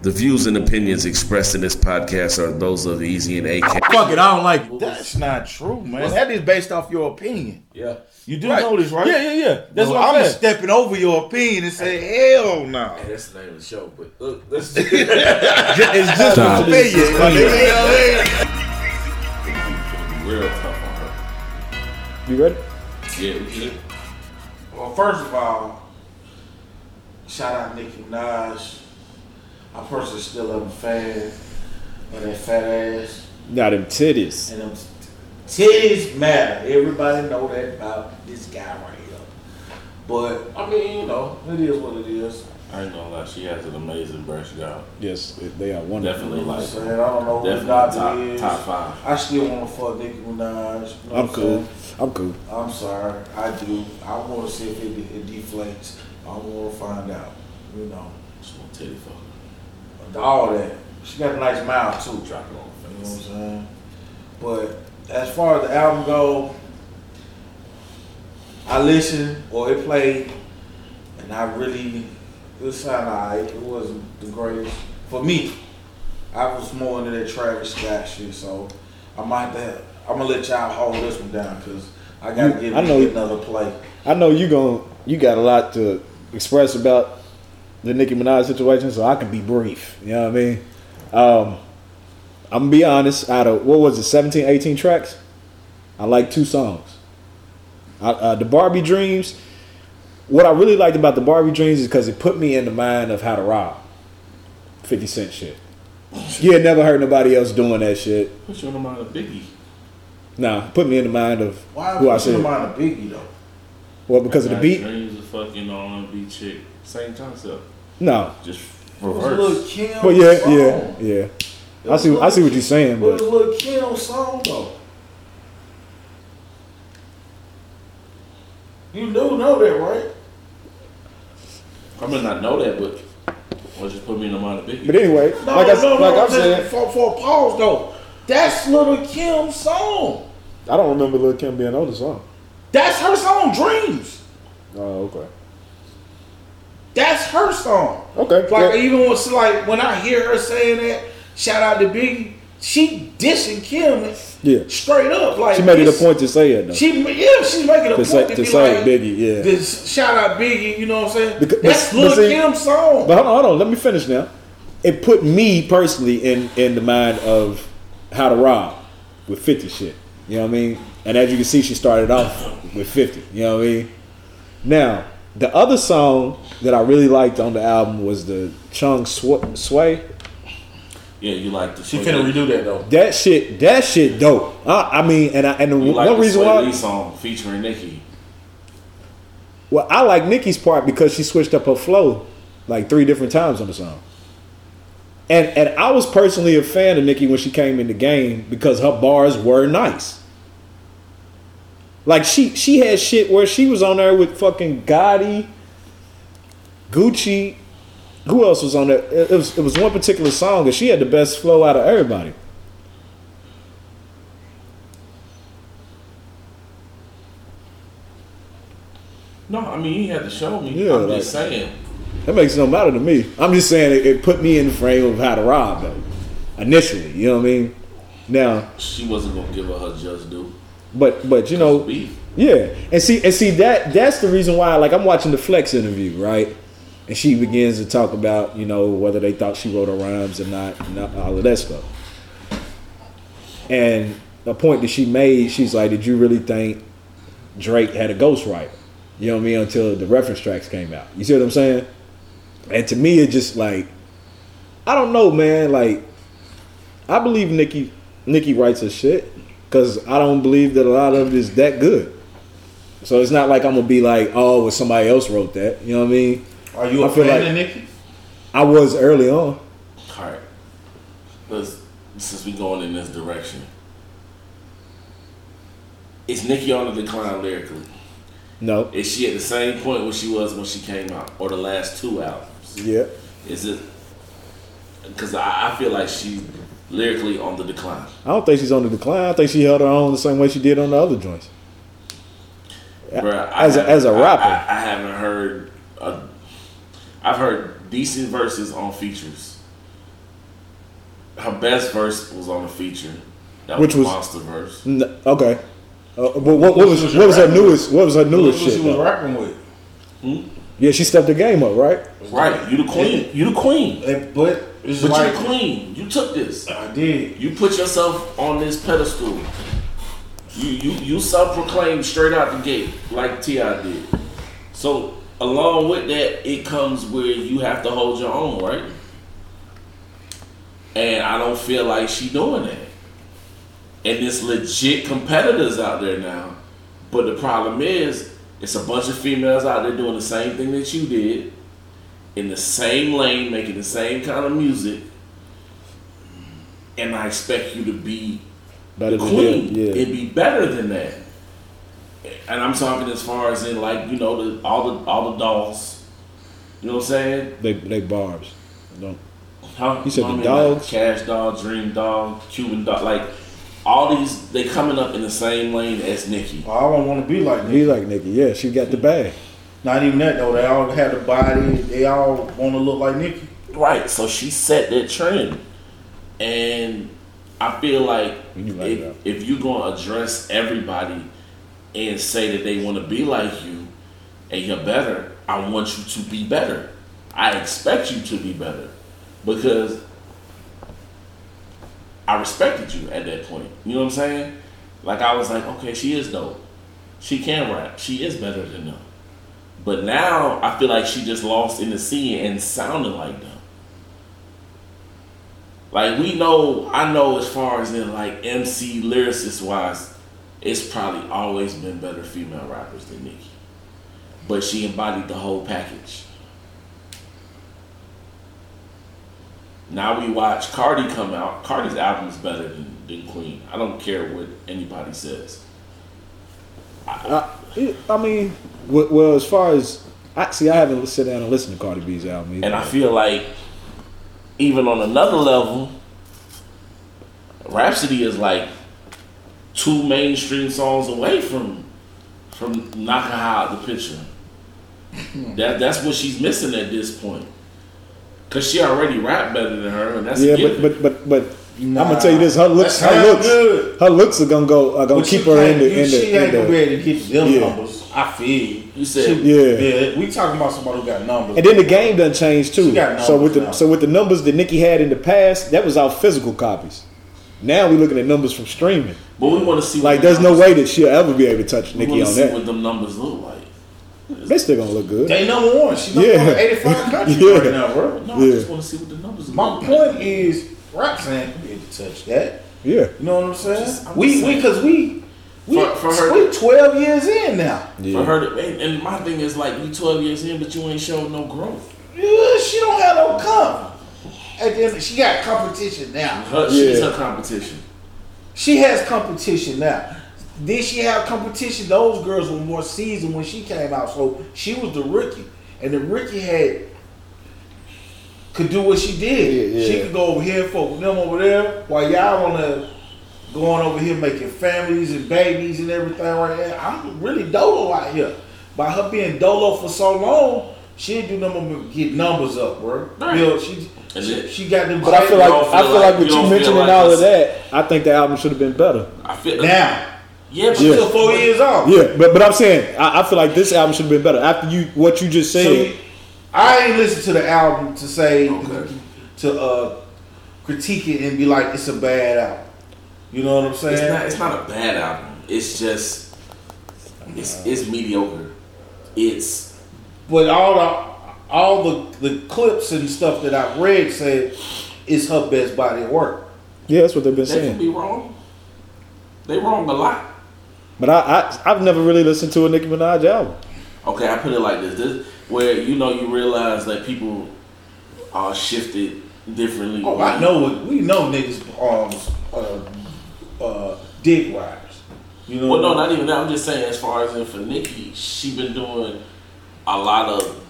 The views and opinions expressed in this podcast are those of Easy and AK. Fuck it, I don't like it. That's not true, man. That is based off your opinion. Yeah. You do Right. know this, right? Yeah, yeah, yeah. That's Well, what I'm I'm stepping over your opinion and say, hell no. That's the name of the show, but look, let's it's just Stop. an opinion. my nigga, you know what I mean? real tough on her. You ready? Yeah, we good. Well, first of all, shout out Nicki Minaj. I personally still am a fan of that fat ass. Now them titties. And them titties matter. Everybody know that about this guy right here. But I mean, you know, it is what it is. I ain't gonna lie, she has an amazing breast job. Yes, they are wonderful. Definitely You know what I'm like saying? I don't know who the definitely top is. top five. I still want to fuck Nicki Minaj. You know I'm cool. saying? I'm cool. I'm sorry. I do. I want to see if it, it deflates. I want to find out. You know, Just want titty fuck. All that. She got a nice mouth too. Drop it on You know what I'm saying? But as far as the album go, I listened or it played, and I really it sounded alright. It wasn't the greatest for me. I was more into that Travis Scott shit, so I might have to, I'm gonna let y'all hold this one down because I gotta You- give I know- another play. I know you gon' you got a lot to express about the Nicki Minaj situation, so I can be brief. You know what I mean? Um, I'm gonna be honest. Out of what was it, 17, 18 tracks? I like two songs. I, uh, the Barbie Dreams. What I really liked about the Barbie Dreams is because it put me in the mind of how to rob. Fifty Cent shit. You had never heard nobody else doing that shit. Put you in the mind of Biggie. Nah, put me in the mind of Why who I said. put you in said. mind of Biggie though? Well, because of the Got beat. Dreams of fucking R&B chick. Same concept. No, Just It was a little reverse. Kim but yeah, song. yeah, yeah. I was see. a I see what you're saying, It was but a little Kim song though. You do know that, right? I may not know that, but well, just put me in the mind of Biggie. but anyway, No, like I no, no. like I'm I'm saying, for, for a pause though. That's Lil Kim's song. I don't remember Lil Kim being on the song. That's her song, Dreams. Oh, okay, That's her song. okay. Like well, even when like when I hear her saying that, shout out to Biggie, she dissing Kim yeah, straight up. Like she made it a point to say it though. She yeah, she's making a to point say to, to be say like, Biggie, yeah. This shout out Biggie, you know what I'm saying? Because- That's but- Lil see- Kim's song. But hold on, hold on. Let me finish now. It put me personally in in the mind of how to rob with fifty shit. You know what I mean? And as you can see, she started off with fifty. You know what I mean? Now, the other song that I really liked on the album was the Chun Sw- Swae. yeah, you like the she couldn't redo that though. That shit, that shit, dope. I, I mean, and I, and the You like one the reason Swae why, Lee song featuring Nicki. well, I like Nicki's part because she switched up her flow like three different times on the song. And and I was personally a fan of Nicki when she came in the game because her bars were nice. Like she she had shit where she was on there with fucking Gotti, Gucci. Who else was on there? It was it was one particular song and she had the best flow out of everybody. No, I mean he had to show me. Yeah, I'm like- just saying. That makes no matter to me. I'm just saying it, it put me in the frame of how to rob though. Initially, you know what I mean? Now, She wasn't gonna give her her just due. But but you know, yeah. And see and see that that's the reason why like I'm watching the Flex interview, right? And she begins to talk about, you know, whether they thought she wrote her rhymes or not, and not all of that stuff. And the point that she made, she's like, Did you really think Drake had a ghostwriter? You know what I mean? Until the reference tracks came out. You see what I'm saying? And to me, it just like, I don't know, man. Like, I believe Nicki Nicki writes her shit because I don't believe that a lot of it is that good. So it's not like I'm gonna be like, oh, well, somebody else wrote that. You know what I mean? Are you a I feel fan like- of Nicki? I was early on. All right. Let's since we going in this direction. Is Nicki on the decline lyrically? No. Is she at the same point where she was when she came out, or the last two albums? Yeah. Is it? Because I, I feel like she's lyrically on the decline. I don't think she's on the decline. I think she held her own the same way she did on the other joints. Bruh, As a- as a I- rapper. I, I haven't heard. A, I've heard decent verses on features, her best verse was on the feature. That Which was, was- monster verse. N- okay. Uh, but what, what was what was her newest? What was her newest Look who shit? she was though? rapping with. Yeah, she stepped the game up, right? Right, you the queen. You the queen. But it's But like you queen. You took this. I did. You put yourself on this pedestal. You you you self-proclaimed straight out the gate, like T.I. did. So along with that, it comes where you have to hold your own, right? And I don't feel like she doing that. And there's legit competitors out there now. But the problem is, it's a bunch of females out there doing the same thing that you did, in the same lane, making the same kind of music. And I expect you to be Better the than queen. yeah. It'd be better than that. And I'm talking as far as in like, you know, the all the all the dolls. You know what I'm saying? They they barbs. Don't. Huh? You said know the what I mean? Like? Kash Doll, Dream Dog, Cuban Doll, like all these they coming up in the same lane as Nicki. I don't want to be like He Nicki. like Nicki. Yeah, she got the bag. Not even that though. They all have the body. They all want to look like Nicki. Right. So she set that trend. And I feel like You like if, if you're gonna address everybody and say that they want to be like you and you're better, I want you to be better. I expect you to be better because I respected you at that point. You know what I'm saying? Like I was like, okay, she is dope. She can rap. She is better than them. But now I feel like she just lost in the sea and sounded like them. Like we know, I know as far as in like MC lyricist wise, it's probably always been better female rappers than Nicki. But she embodied the whole package. Now we watch Cardi come out. Cardi's album is better than, than Queen. I don't care what anybody says. I, I mean, w- well, as far as I see, I haven't sit down and listened to Cardi B's album. Either. And I feel like even on another level, Rapsody is like two mainstream songs away from from knocking her out the picture. Hmm. that that's what she's missing at this point. Cause she already rap better than her, and that's yeah, a but given. but but but I'm gonna tell you this: her looks, her looks, good. her looks are gonna go, are gonna But keep her in can't- the you- in She ain't in gonna be the able to get them Yeah. numbers. I feel you. you said yeah. Yeah, we talking about somebody who got numbers. And then the game done changed too. She got So with the numbers now. so with the numbers that Nicki had in the past, that was our physical copies. Now we're looking at numbers from streaming. but we want to see. Like what there's no way that she'll ever be able to touch We Nicki want on see that. what them numbers look like. They still gonna look good. They number one. She number Yeah. one in 85 countries Yeah. right now, bro. No, Yeah. I just want to see what the numbers My look like. point is, Roxanne can be able to touch that. Yeah. You know what I'm saying? Just- I'm we just we because we we For- for her- we 12 years in now. Yeah. For her to, and, and my thing is like we 12 years in, but you ain't showed no growth. Yeah, she don't have no comp. At the end, she got competition now. Her, She's Yeah. her competition. She has competition now. Did she have competition? Those girls were more seasoned when she came out, so she was the rookie, and the rookie had could do what she did. Yeah, yeah. She could go over here, fuck with them over there, while y'all wanna going over here making families and babies and everything right there. I'm really dolo out here. By her being dolo for so long, she didn't do nothing but get numbers up, bro. Right. Bill, she, And she, then- she got them. But I feel like don't I feel feel like- like with you you mentioning like all of that, I think the album should have been better. I feel now. Yeah, but She's still four years off. Yeah, but but I'm saying I, I feel like this album should have been better after you what you just said. So you- I ain't listen to the album to say Okay. to uh, critique it and be like it's a bad album. You know what I'm saying? It's not. It's not a bad album. It's just. It's it's mediocre. It's but all the all the the clips and stuff that I've read said it's her best body of work. yeah, that's what they've been saying. they can be wrong. They wrong a lot. But I, I I've never really listened to a Nicki Minaj album. Okay, I put it like this: this where you know you realize that people are shifted differently. Oh, I know what we know niggas um uh, uh, dick riders. You know. Well, no, not even that. I'm just saying, as far as in for Nicki, she been doing a lot of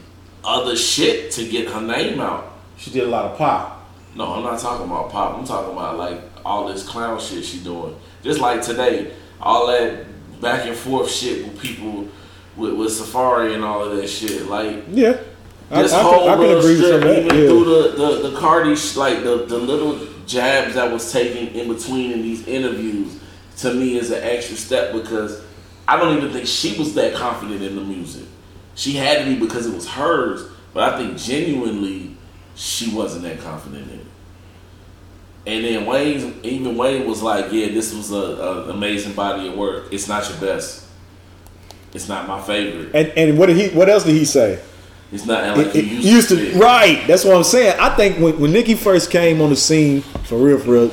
other shit to get her name out. she did a lot of pop. No, I'm not talking about pop. I'm talking about like all this clown shit she doing. Just like today, all that back and forth shit with people with, with Safaree and all of that shit. Like Yeah, I- This I can- whole I can little strip, some of that, even yeah. through the, the, the Cardi, sh- like the, the little jabs that was taken in between in these interviews, to me is an extra step because I don't even think she was that confident in the music. She had to be because it was hers, but I think genuinely she wasn't that confident in it. And then Wayne, even Wayne was like, "Yeah, this was a, a amazing body of work. It's not your best. It's not my favorite. And and what did he? What else did he say? It's not like It- you it used, to, be. right. That's what I'm saying. I think when, when Nicki first came on the scene, for real, for real,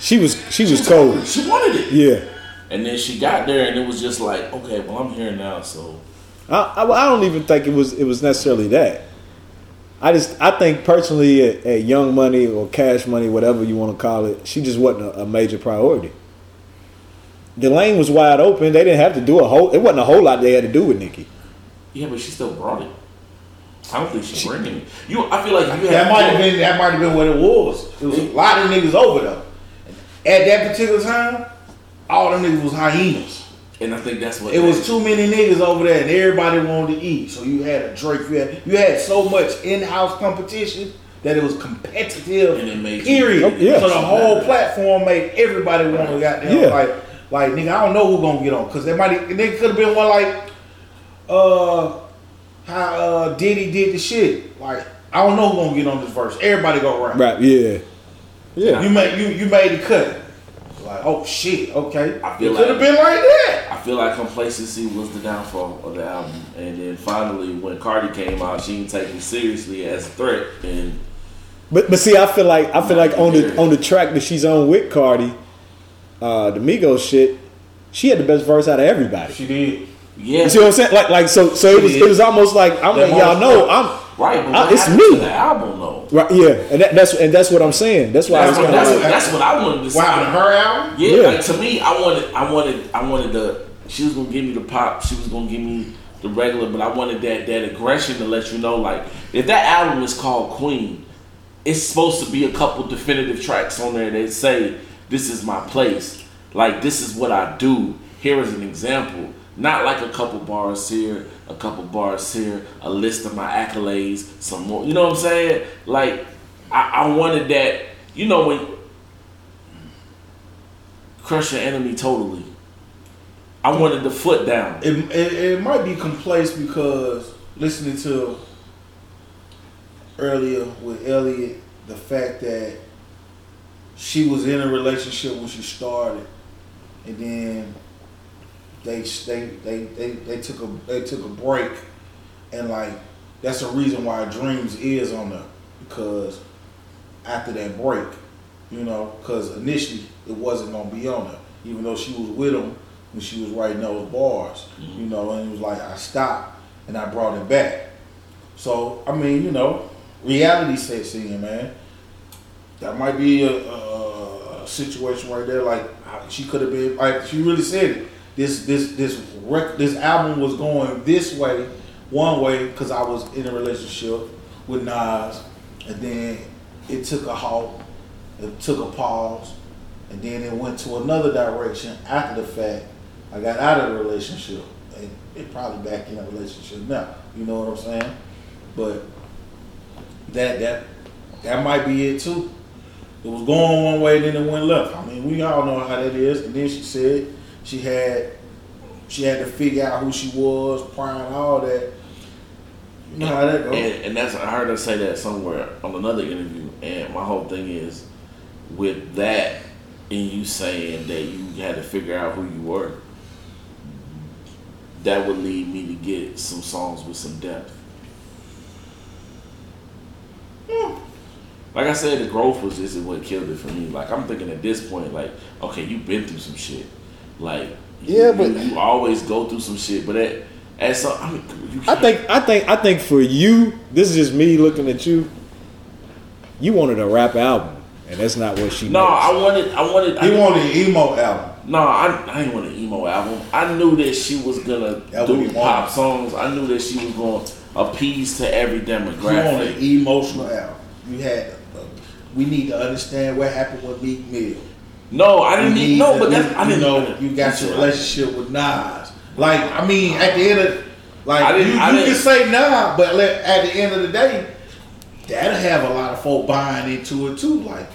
she was she was cold. She wanted it. Yeah. And then she got there, and it was just like, okay, well, I'm here now, so I, I, I don't even think it was it was necessarily that. I just I think personally at, at Young Money or Cash Money, whatever you want to call it, she just wasn't a, a major priority. The lane was wide open. They didn't have to do a whole. It wasn't a whole lot they had to do with Nicki. yeah, but she still brought it. I don't think she's bringing it. You, I feel like you That might have been that might have been what it was. It was a lot of niggas over though. At that particular time, all them niggas was hyenas. and I think that's what It was It was too many niggas over there, and everybody wanted to eat. So you had a Drake. You had you had so much in-house competition that it was competitive. And it made period. Oh, yeah. So the whole platform made everybody want to goddamn Yeah. like like nigga. I don't know who gonna get on because they might nigga could have been one like uh how uh Diddy did the shit. Like I don't know who gonna get on this verse. Everybody go around. Right? Yeah. Yeah. You made you you made the cut. Like oh shit, okay. I It feel could have like- been like that. I feel like complacency was the downfall of the album, and then finally, when Cardi came out, she didn't take me seriously as a threat, and But but see, I feel like I feel like on the on the track that she's on with Cardi, uh, the Migos shit, she had the best verse out of everybody. She did. yeah, You see what I'm saying? Like like so so it was it was almost like I'm That letting y'all most- know I'm right. But I- it's me. to the album though? right yeah and that, that's and that's what I'm saying. That's why I was That's what, kind that's, of what, like that's what I wanted to see. What happened to her album? Yeah, Yeah. like to me, I wanted, I wanted, I wanted the. She was gonna give me the pop. She was gonna give me the regular, but I wanted that that aggression to let you know, like, if that album is called Queen, it's supposed to be a couple definitive tracks on there that say, "This is my place." Like, this is what I do. Here is an example. Not like a couple bars here, a couple bars here, a list of my accolades, some more. You know what I'm saying? Like, I, I wanted that. You know when crush your enemy totally. I wanted the foot down. It, it, it might be complacent because listening to earlier with Elliot, the fact that she was in a relationship when she started, and then they they they they, they took a they took a break, and like that's the reason why Dreams is on there because after that break, you know, because initially it wasn't gonna be on there, even though she was with him when she was writing those bars, mm-hmm. you know, and it was like I stopped and I brought it back. So I mean, you know, reality sets in, man. That might be a, a, situation right there. Like she could have been, like she really said it. This this this rec- this album was going this way, one way, because I was in a relationship with Nas, and then it took a halt, it took a pause, and then it went to another direction after the fact. I got out of the relationship, and it probably back in a relationship now. You know what I'm saying? But that that that might be it too. It was going one way, then it went left. I mean, we all know how that is. And then she said she had she had to figure out who she was, prior all that. You know how that goes. And, and that's I heard her say that somewhere on another interview. And my whole thing is with that and you saying that you had to figure out who you were, that would lead me to get some songs with some depth. Like I said, the growth was just what killed it for me. Like I'm thinking at this point, like, okay, you've been through some shit. Like, you- Yeah, but- you, you always go through some shit. But at at some, I mean, you I think I think I think for you, this is just me looking at you. You wanted a rap album, and that's not what she. No, makes. I wanted, I wanted, he I, wanted an emo album. no, I, I didn't want an emo album. I knew that she was gonna That do pop wild. songs. I knew that she was going to appease to every He wanted demographic. an emotional album. You had. We need to understand what happened with Meek Mill. No, I didn't You need no, to- but that's I didn't know you got your relationship with Nas. Like I mean, at the end of Like I you, I you can say nah, but let, at the end of the day, that'll have a lot of folk buying into it too. Like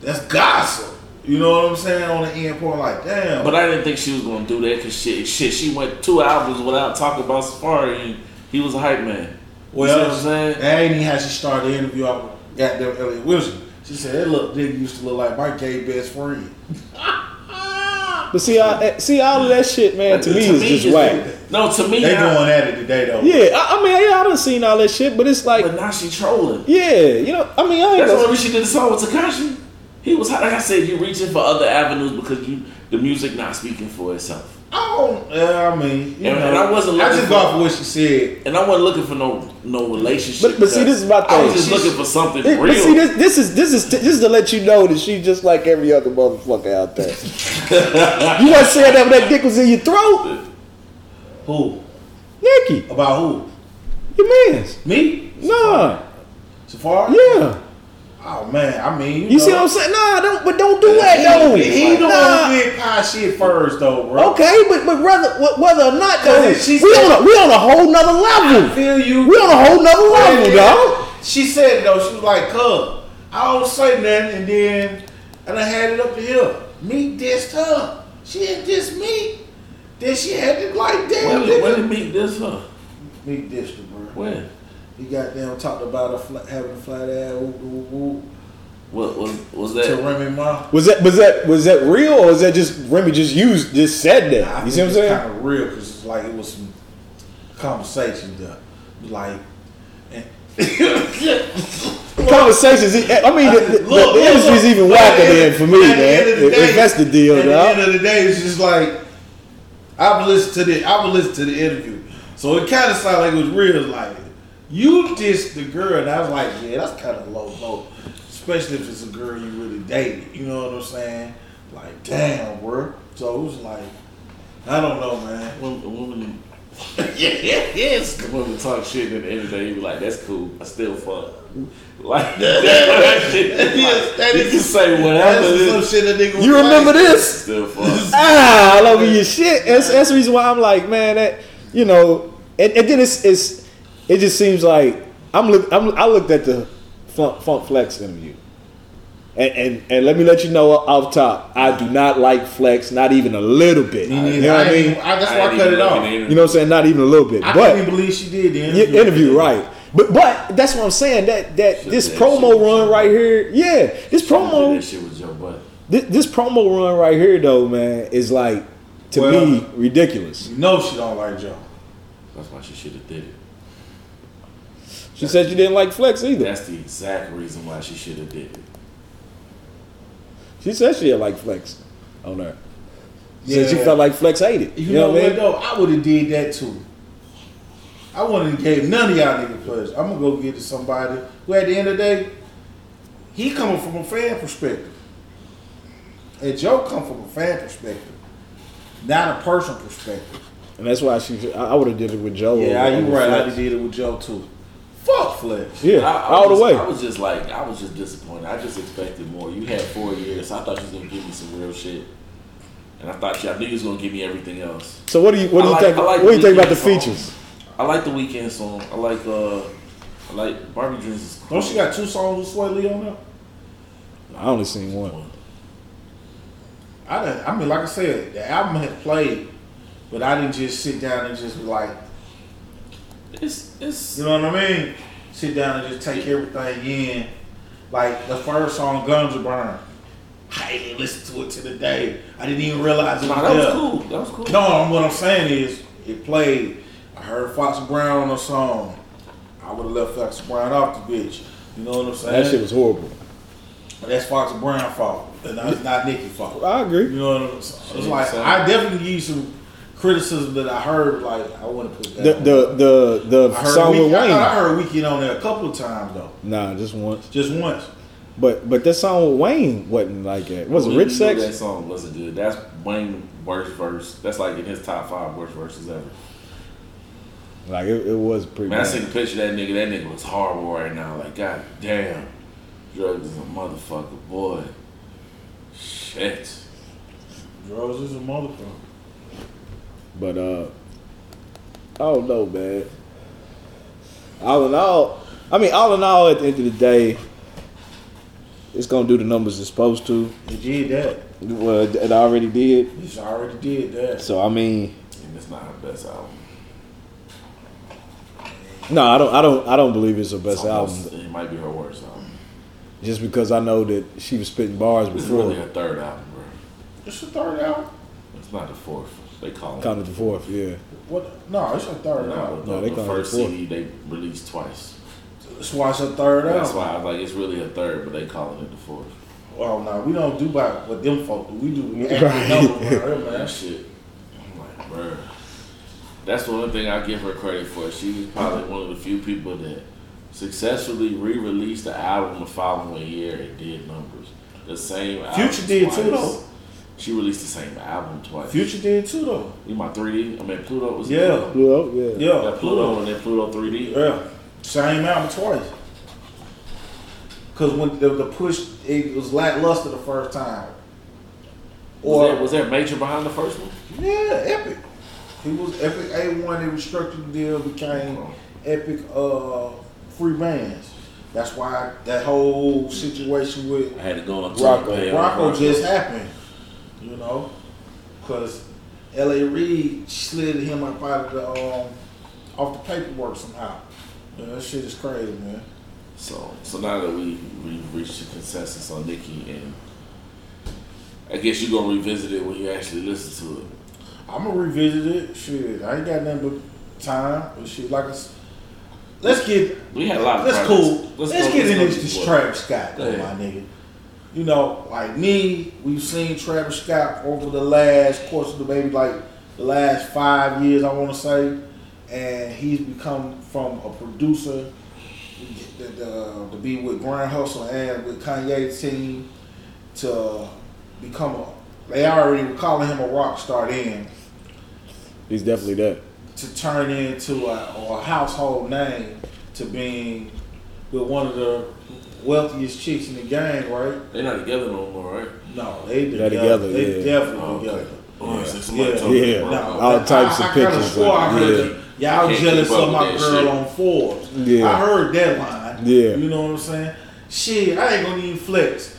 that's gossip. You know what I'm saying? On the end point, like damn. But I didn't think she was gonna do that because shit, shit, she went two albums without talking about Safaree, and he was a hype man. well, you see what I'm saying? that ain't even how she started the interview out with goddamn Elliot Wilson. She said that look nigga used to look like my gay best friend. But see, I, eh, see all of that shit, man. To me, is just it's- whack. No, to me, They now- going at it today though. Yeah, I, I mean, yeah, I done seen all that shit, but it's like, but now she trolling. yeah, you know, I mean, I ain't That's the gonna, only reason she did the song with Tekashi. He was like I said, you reaching for other avenues because you the music not speaking for itself. I don't. Yeah, I mean, you And- know, and I wasn't I looking just for- go off what she said. And I wasn't looking for no no relationship. But- but see, this is my thing. I was just She's- looking for something It- real. but see, this, this is this is this is to let you know that she just like every other motherfucker out there. you wasn't saying that when that dick was in your throat, Who Nicki, about who? your man's. Me? Nah, Safaree? yeah. Oh man, I mean, you, You know, see what I'm saying? Nah, don't but don't do that though. He, he the Nah. one who did pie shit first, though, bro. Okay, but but whether whether or not though, Cause we said- on a we on a whole nother I level. feel you. We on a whole nother level, dog. She said it though. She was like, "Cub, I don't say nothing," and then and I had it up to here. Me dissed her. She didn't diss me. Then she had to like, damn, when, did, when nigga. did meet this huh? Me dissed her, bro. When? He got down talked about her flat, having a flat ass. Ooh, ooh, ooh, What was was to that? Remy Ma. Was that was that was that real or is that just Remy just used just said that? You see what I'm saying? Kind of real because it's like it was some conversation there, like. And Conversations. I mean, the, the, Look, the industry's look. even But whacker at than for me, at the man. the If- day- if that's the deal, At the dog. end of the day, it's just like I would listen to the I would listen to the interview, so it kind of sounded like it was real. Like you dissed the girl, and I was like, yeah, that's kind of low low, especially if it's a girl you really dated. You know what I'm saying? Like, damn, bro. So it was like, I don't know, man. When, when, yeah, yeah, yes. when women talk shit at the end of the day, you be like, "That's cool. I still fuck." Like that shit. Yes, that you is- can say whatever. That's some shit that nigga. You remember like. this? Still fuck. ah, I love your shit. That's, that's the reason why I'm like, man, that you know, and, and then it's it's it just seems like I'm look I'm I looked at the Funk, Funk Flex interview. And, and and let me let you know off top, I do not like Flex, not even a little bit. Me You know what I mean? even- I- that's why I ain't cut it off. You know what I'm saying? Not even a little bit. I but can't believe she did the Yeah, interview. interview, right? But but that's what I'm saying. That that this that promo run right here, yeah, this That promo, shit with Joe Budden. this, this promo run right here, though, man, is like to Well- me ridiculous. You know she don't like Joe. That's why she should have did it. She said she didn't like Flex either. That's the exact reason why she should have did it. She said she didn't like Flex on her. She said she felt like Flex hated. You, You, know, know, what I mean? though? I would have did that too. I wouldn't have gave none of y'all niggas pleasure. I'm gonna go get to somebody who, at the end of the day, he coming from a fan perspective, and Joe come from a fan perspective, not a personal perspective. And that's why she. I would have did it with Joe. Yeah, you right. I Flex. did it with Joe too. Fuck Flex. Yeah, I, I all was the way. just- I was just like, I was just disappointed. I just expected more. You had four years. I thought you was gonna give me some real shit, and I thought you, I knew you was gonna give me everything else. So what do you what do you like- think? Like what do you think about the Weeknd song. features? I like the Weeknd song. I like uh, I like Barbie Dreams. Is cool. Don't she got two songs with Swae Lee on there? I only seen one. I I mean, like I said, the album had played, but I didn't just sit down and just be like, It's it's You know what I mean? Sit down and just take everything in. Like the first song, Ganja Burn. I didn't listen to it to the day. I didn't even realize it was nah, that was cool. That was cool. No, what I'm saying is, it played. I heard Fox Brown on a song. I would have left Fox Brown off the bitch. You know what I'm saying? That shit was horrible. But that's Fox Brown fault, and that's not Nicki fault. I agree. You know what I'm saying? It's like I definitely give you some criticism that I heard. Like I want to put that. The the the the I song with Week- I, Wayne. I heard Weeknd on there a couple of times though, Nah, just once. just once. But but that song with Wayne wasn't like that. Was it Rich Sex? That song wasn't good. That's Wayne worst verse. That's like in his top five worst verses ever. Like it, it was pretty Man, I bad. seen the picture of that nigga. That nigga was horrible right now. Like, god damn. Drugs is a motherfucker, boy. Shit. Drugs is a motherfucker. But uh, I don't know, man. All in all, I mean, all in all, at the end of the day, it's gonna do the numbers it's supposed to. It did that. Well, it it already did. It's already did that. So I mean, And it's not her best album. no, I don't, I don't, I don't believe it's her best It's almost- album. It might be her worst album. Just because I know that she was spitting bars This is before. really her third album, bro. It's the third album. It's not the fourth. They call it. Counted the fourth, yeah. What? No, it's her third No, album. the, No, they the call it the fourth. CD they released twice. That's why it's her third album. That's why I was like, it's really a third, but they calling it the fourth. Well, no, we don't do about what them folk do. We do Right. accurate numbers around here, That shit. I'm like, bruh. That's the one thing I give her credit for. She was probably one of the few people that successfully re-released the album the following year and did numbers. The same album. Future did too, though. She released the same album twice. Future did too, though. You my 3D? I mean, Pluto was Yeah. Pluto. yeah. Yeah, Yeah, Pluto and then Pluto 3D. Yeah, same album twice. Cause when the, the push, it was lackluster the first time. Was, Or there, was there major behind the first one? yeah, Epic. He was Epic A one. They restructured the deal, became Epic uh, Freebandz. That's why that whole situation with I had to go on Rocco. pay Rocco just happened. You know, because L.A. Reid slid him up out of the um, off the paperwork somehow. Yeah, that shit is crazy, man. So, so now that we we reached a consensus on Nicki, and I guess you're gonna revisit it when you actually listen to it. I'm gonna revisit it. Shit, I ain't got nothing but time. But shit, like I s- let's get We had a lot of. let's projects. cool. Let's, go- get let's into this Travis Scott, Go though, my nigga. You know, like me, we've seen Travis Scott over the last course of the maybe like the last five years, I want to say, and he's become from a producer to be with Grand Hustle and with Kanye's team to become a. They already were calling him a rock star then He's definitely that. to turn into a, a household name to being with one of the wealthiest chicks in the gang, right? They're not together no more, right? No, they They're together. together, They yeah. definitely Oh, okay. together. Oh, so Yeah. Yeah. No, All types I, of I pictures, swore I like, heard yeah. that y'all Can't jealous of my girl shit. on Forbes. Yeah. I heard that line. Yeah. You know what I'm saying? Shit, I ain't gonna even flex.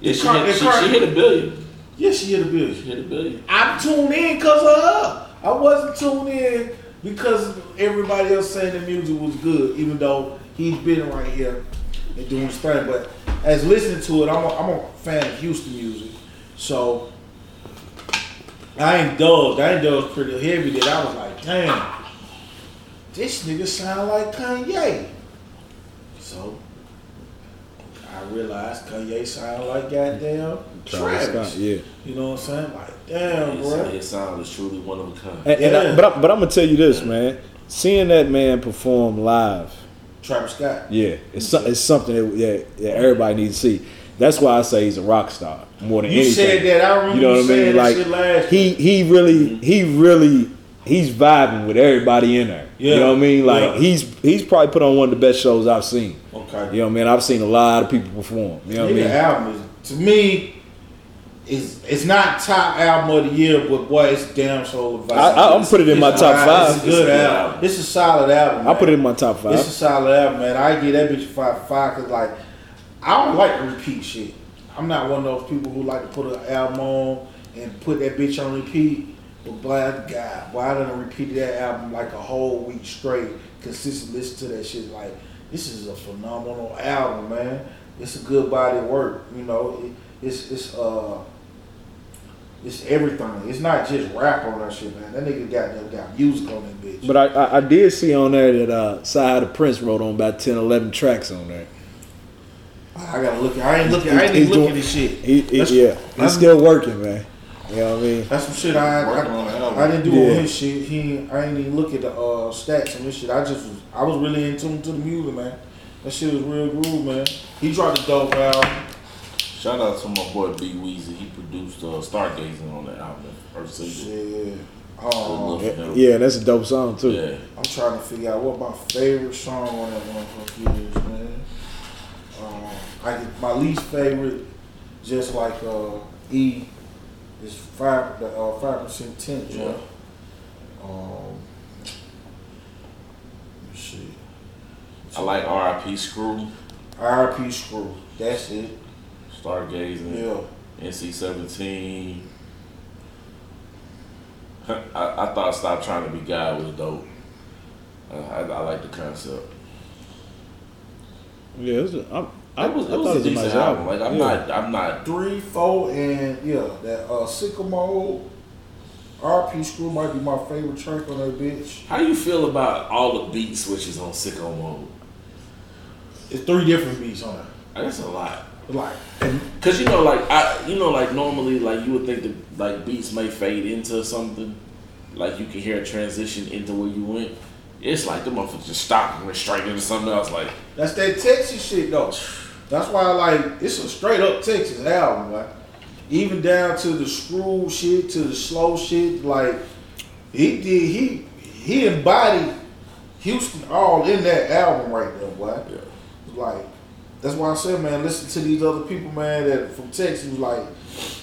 Yeah, she, Car- hit, she, car- she hit a billion. Yeah, she hit a bill. She hit a billion. I tuned in because of her. I wasn't tuned in because everybody else saying the music was good, even though he's been right here and doing his thing. But as listening to it, I'm a, I'm a fan of Houston music, so I indulged. I indulged pretty heavy. That I was like, damn, this nigga sound like Kanye. So I realized Kanye sound like goddamn Travis Travis. Yeah. You know what I'm saying? Like, damn, His, bro. his sound is truly one of a kind. And, and I, but I, but I'm gonna tell you this, man. Seeing that man perform live, Travis Scott. yeah, it's so, it's something that, that, that everybody needs to see. That's why I say he's a rock star more than You anything. said that. I remember You know what I mean? that Like shit last he he really mm-hmm. he really he's vibing with everybody in there. Yeah. You know what I mean? Like Yeah. he's he's probably put on one of the best shows I've seen. Okay. You know what I mean? I've seen a lot of people perform. You know what I mean? album is to me is it's not top album of the year, but boy, it's damn soul of I, I, I'm put it in my It's top alright. It's a five. good It's a good album. album. It's a solid album. I put it in my top five. It's a five. solid album, man. I give that bitch a five five because like I don't like repeat shit. I'm not one of those people who like to put an album on and put that bitch on repeat. But boy, God, why didn't I repeat that album like a whole week straight, consistent listen to that shit? Like this is a phenomenal album, man. It's a good body of work. You know, it, it's it's uh. It's everything. It's not just rap on that shit, man. That nigga got that got music on that bitch. But I, I, I did see on there that uh, Side of Prince wrote on about 10, 11 tracks on there. I gotta look. I ain't looking. I ain't even looking doing- at this shit. He, he- That's- yeah, that's- he's still working, man. You know what I mean? That's some shit I Working on the I. I didn't do Yeah. on his shit. He ain't- I ain't even look at the uh, stats on this shit. I just was I was really in tune to the music, man. That shit was real groove, man. He dropped a dope album. Shout out to my boy B Weezy. He produced uh, Stargazing on the album, first single. Shit. Um, Yeah, that's a dope song too. Yeah. I'm trying to figure out what my favorite song on that motherfucker is, man. Um, I get- my least favorite, just like uh, E, is five the uh, five percent tint. Yeah. Um, I like R.I.P. Screw, R.I.P. Screw. That's it. Stargazing, Yeah. NC seventeen. I, I thought Stop Trying to Be God was dope. Uh, I, I like the concept. Yeah, it was a, I'm, I, It was, I it was thought a it was decent nice album. album. Like I'm Yeah. not, I'm not. Three, four, and yeah, that uh Sicko Mode. R.P. Screw might be my favorite track on that bitch. How you feel about all the beat switches on Sicko Mode? It's three different beats on it. That's a lot. Like, Cause you know, like I, you know, like normally, like you would think that like beats may fade into something, like you can hear a transition into where you went. It's like the motherfucker just stopped and went straight into something else. Like that's that Texas shit though. That's why I like it's a straight up Texas album, like even down to the screw shit, to the slow shit. Like he did, he he embodied Houston all in that album right there, boy. Yeah. Like that's why I said, man, listen to these other people, man, that from Texas. Like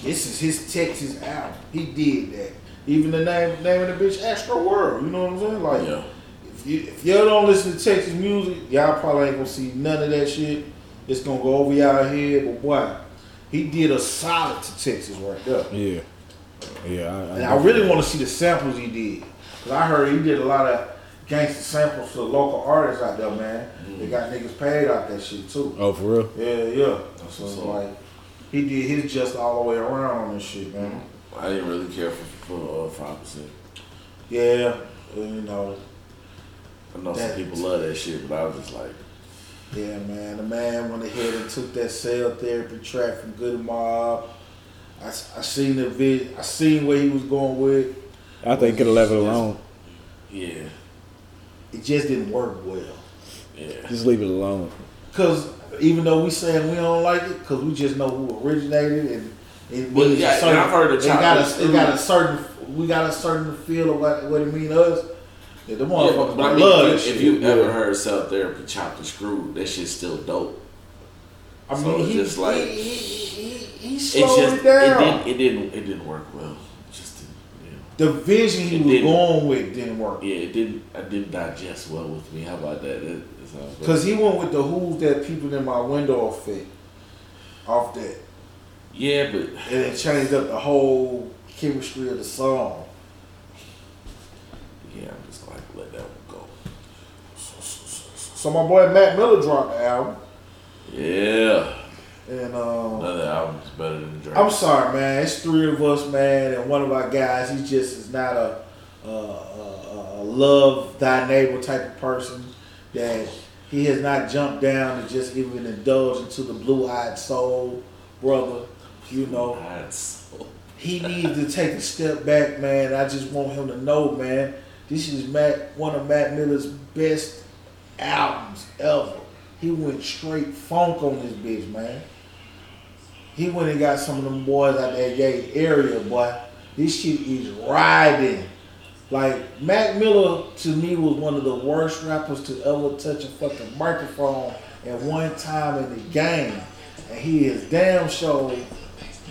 this is his Texas album. He did that. Even the name name of the bitch, Astro World. You know what I'm saying? Like yeah, if you if y'all don't listen to Texas music, y'all probably ain't gonna see none of that shit. It's gonna go over y'all head, but boy, he did a solid to Texas right there. Yeah, yeah. I, And I really want to see the samples he did, cause I heard he did a lot of gangster samples for local artists out there, man. They got niggas paid out that shit too. Oh, for real? Yeah, yeah. So what's it's like he did his just all the way around on this shit, man. I didn't really care for for uh, five percent. Yeah, you know, I know That- some people love that shit, but I was just like, Yeah, man. The man went ahead and took that cell therapy track from Goodie Mob. I, I seen the vid. I seen where he was going with. I think could have left it alone. yeah, It just didn't work well. yeah, Just leave it alone. Cause even though we saying we don't like it, cause we just know who originated and it Well, yeah, a certain. and I've heard the it got a, it got a certain. We got a certain feel of what, what it mean to us. Yeah, the Yeah, motherfuckers but I mean, love if, if you Yeah. ever heard Cell Therapy chopped and screwed, that shit's still dope. I mean, so it's he, just like- he, he, he, he It slowed just it down. it didn't it didn't it didn't work well. It just didn't. Yeah. The vision he It was going with didn't work. Yeah, it didn't. I didn't digest well with me. How about that? That, that sounds good. Cause he went with the who's that people in my window effect off that, yeah, but and it changed up the whole chemistry of the song. yeah, I'm just like let that one go. So my boy Mac Miller dropped the album, Yeah, and um, another album's better than Drake. I'm sorry, man. It's three of us, man, and one of our guys. He just is not a, a, a, a love thy neighbor type of person. That he has not jumped down to just even indulge into the blue eyed soul, brother. You know, he needs to take a step back, man. I just want him to know, man. This is Mac, one of Mac Miller's best albums ever. He went straight funk on this bitch, man. He went and got some of them boys out that gay area, boy. This shit is riding. Like Mac Miller to me was one of the worst rappers to ever touch a fucking microphone at one time in the game, and he is damn sure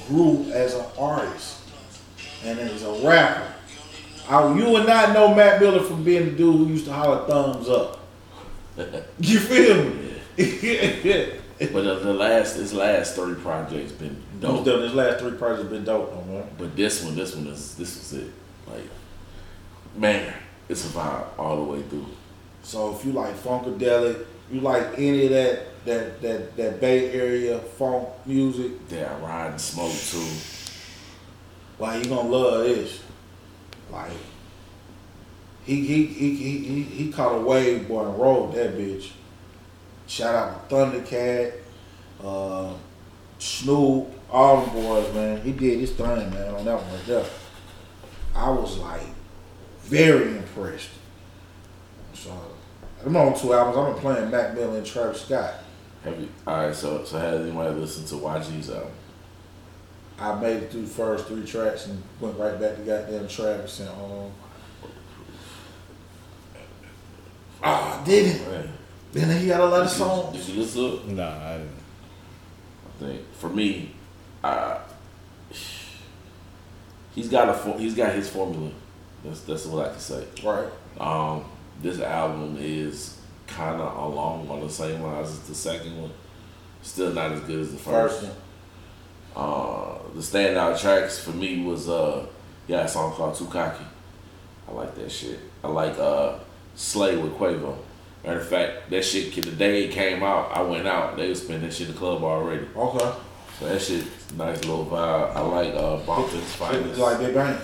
grew as an artist and as a rapper. I, you would not know Mac Miller from being the dude who used to holler thumbs up. You feel me? but the, the last his last three projects been dope. done his last three projects have been dope, though, man. But this one, this one is this was it. Like man, it's a vibe all the way through. So if you like funkadelic, you like any of that that that that Bay Area funk music, Yeah, ride and smoke too. like you gonna love this. Like he he he he he, he caught a wave, boy, and rode that bitch. Shout out to Thundercat, uh, Snoop, all the boys, man. He did his thing, man, on that one right there. I was like very impressed. So I'm on two albums. I've been playing Mac Miller and Travis Scott. Have you? All right. So so has anybody listened to YG's album? I made it through the first three tracks and went right back to goddamn Travis and um. Ah, did it? Man, Then he got a lot of did you- songs. Did you listen to it? Nah, I didn't. I think for me, uh, he's got a he's got his formula. That's that's what I can say. Right. Um, this album is kind of along on the same lines as the second one. Still not as good as the First first. one. Uh, the standout tracks for me was uh, yeah, a song called Too Cocky. I like that shit. I like uh, Slay with Quavo. Matter of fact, that shit the day it came out, I went out. They was spinning that shit in the club already. Okay. So that shit, nice little vibe. I like uh, It's Finest. like Big Bank.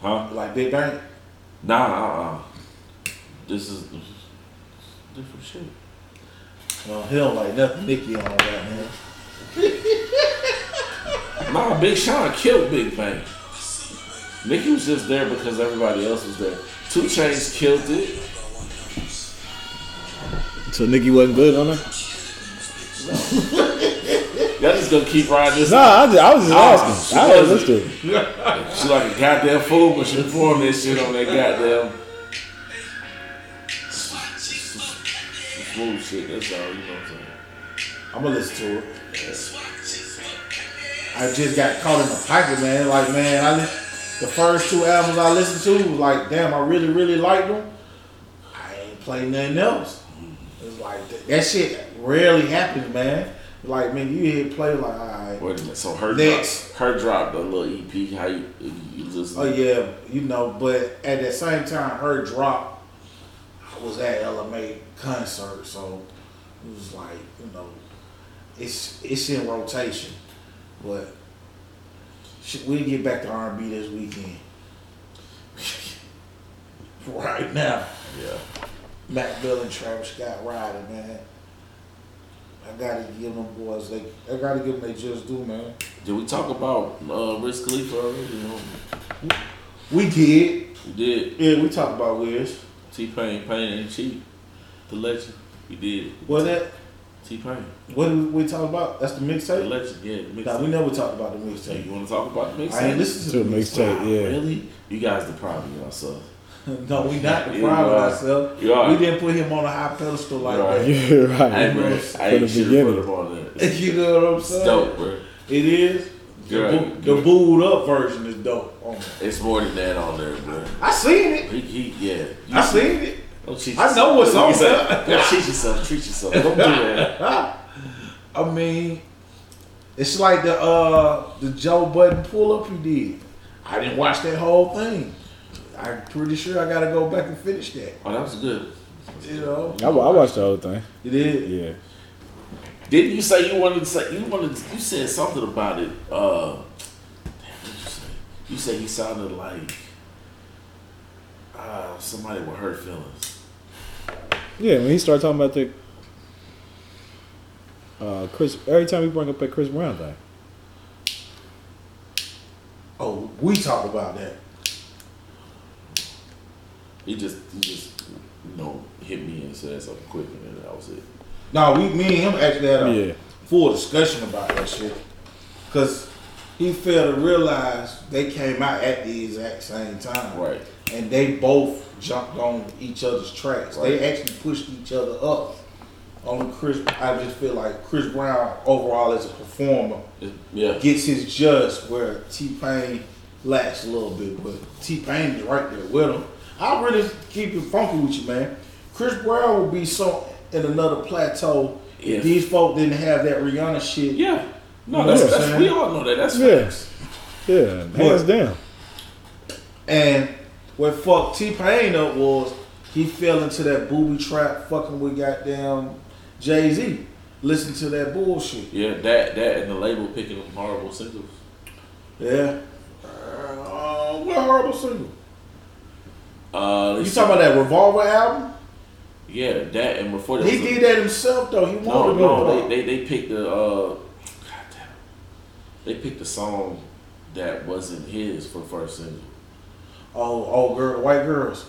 huh? Like Big Bank. Nah, uh, uh This is different shit. Well, he don't like nothing Nicki on that, man. Nah, Big Sean killed Big Bank. Nicki was just there because everybody else was there. 2 Chainz killed it. So Nicki wasn't good on her. Y'all just gonna keep riding this. Nah, I, just, I was just Ah, asking. she I wasn't. listen to it. She like a goddamn fool when she performed that shit on that goddamn smooth shit. That's all you know what I'm saying. I'm gonna listen to it. I just got caught in the pocket, man. Like, man, I li- the first two albums I listened to was like, damn, I really, really liked them. I ain't played nothing else. It's like that, that shit rarely happens, man. Like, man, you hit play like, all right. Wait a minute. So her Next. drop, her dropped a little EP. How you you listen? Oh yeah, you know, but at the same time, her drop I was at LMA concert, so it was like, you know, it's it's in rotation, but we get back to R and B this weekend. right now, Yeah. Mac Miller and Travis Scott riding, man. I gotta give them boys they I gotta give them they just do, man. Did we talk about uh, Wiz Khalifa already? No. We did, We did. yeah, we talked about Wiz. T Pain, Pain ain't cheap. The legend. We did. Was that T Pain. What did we talk about? That's the mixtape. The mixtape. legend. Yeah. The Nah, we never talked about the mixtape. you want to talk about the mixtape? I ain't listened To to the mixtape. mixtape, yeah. Really? You guys the problem yourself. no, we not the You problem ourselves. You are. We didn't put him on a high pedestal like Right. that. Yeah, right. I ain't, bro. bro. I ain't should put him on there. you know what I'm saying? dope, bro. It is. The, You're the booed up version is dope. On there. It's more than that on there, bro. I seen it. He, he yeah. You I seen it. Don't cheat I know what's on there. Don't cheat yourself. Treat yourself. Don't do that. I mean, it's like the uh the Joe Budden pull up he did. I didn't watch that whole thing. I'm pretty sure I gotta go back and finish that. Oh, that was good. You know, I, I watched the whole thing. you did. Yeah. Didn't you say you wanted to say you wanted to, you said something about it? Uh, damn, what you say? You said he sounded like uh, somebody with hurt feelings. Yeah, when he started talking about the uh, Chris, every time we bring up that Chris Brown thing, Oh, we talk about that. He just he just you know hit me and said something quick and then that was it. No, we, me and him actually had a yeah, full discussion about that shit. Cause he failed to realize they came out at the exact same time. Right. And they both jumped on each other's tracks. Right. They actually pushed each other up. On Chris, I just feel like Chris Brown overall as a performer yeah. gets his just where T Pain lacks a little bit, but T Pain is right there with him. I really keep it funky with you, man. Chris Brown would be so in another plateau Yeah. if these folk didn't have that Rihanna shit. Yeah. No, You know that's, what that's we all know that. That's Yeah. facts. yeah, hands down. And what fucked T Pain up was he fell into that booby trap fucking with goddamn Jay Z. Listen to that bullshit. Yeah, that that and the label picking up horrible singles. Yeah. Uh, what horrible single? Uh, You talking about that Revolver album? Yeah, that and before that He was a- did that himself though. He No, wanted no, to they, they they picked the uh, God damn, they picked the song that wasn't his for first single. Oh, oh, girl, white girls.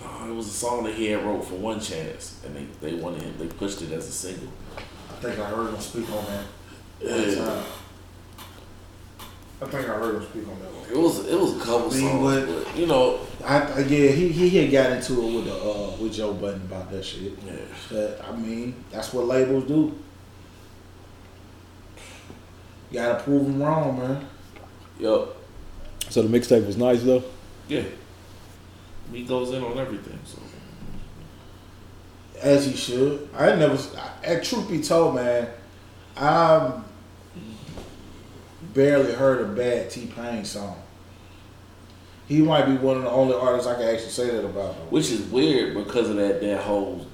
No, it was a song that he had wrote for One Chance, and they they wanted him. They pushed it as a single. I think I heard him speak on that. Yeah. Time. I think I heard him speak on that one. It was it was a couple I mean, songs, what- but you know, I, I yeah, he he had got into it with the uh with Joe Budden about that shit. yeah. But I mean, that's what labels do. You gotta prove them wrong, man. Yup. So the mixtape was nice though. Yeah. He goes in on everything, so As he should. I never. I, truth be told, man, I barely heard a bad T Pain song. He might be one of the only artists I can actually say that about. Which is weird because of that that whole.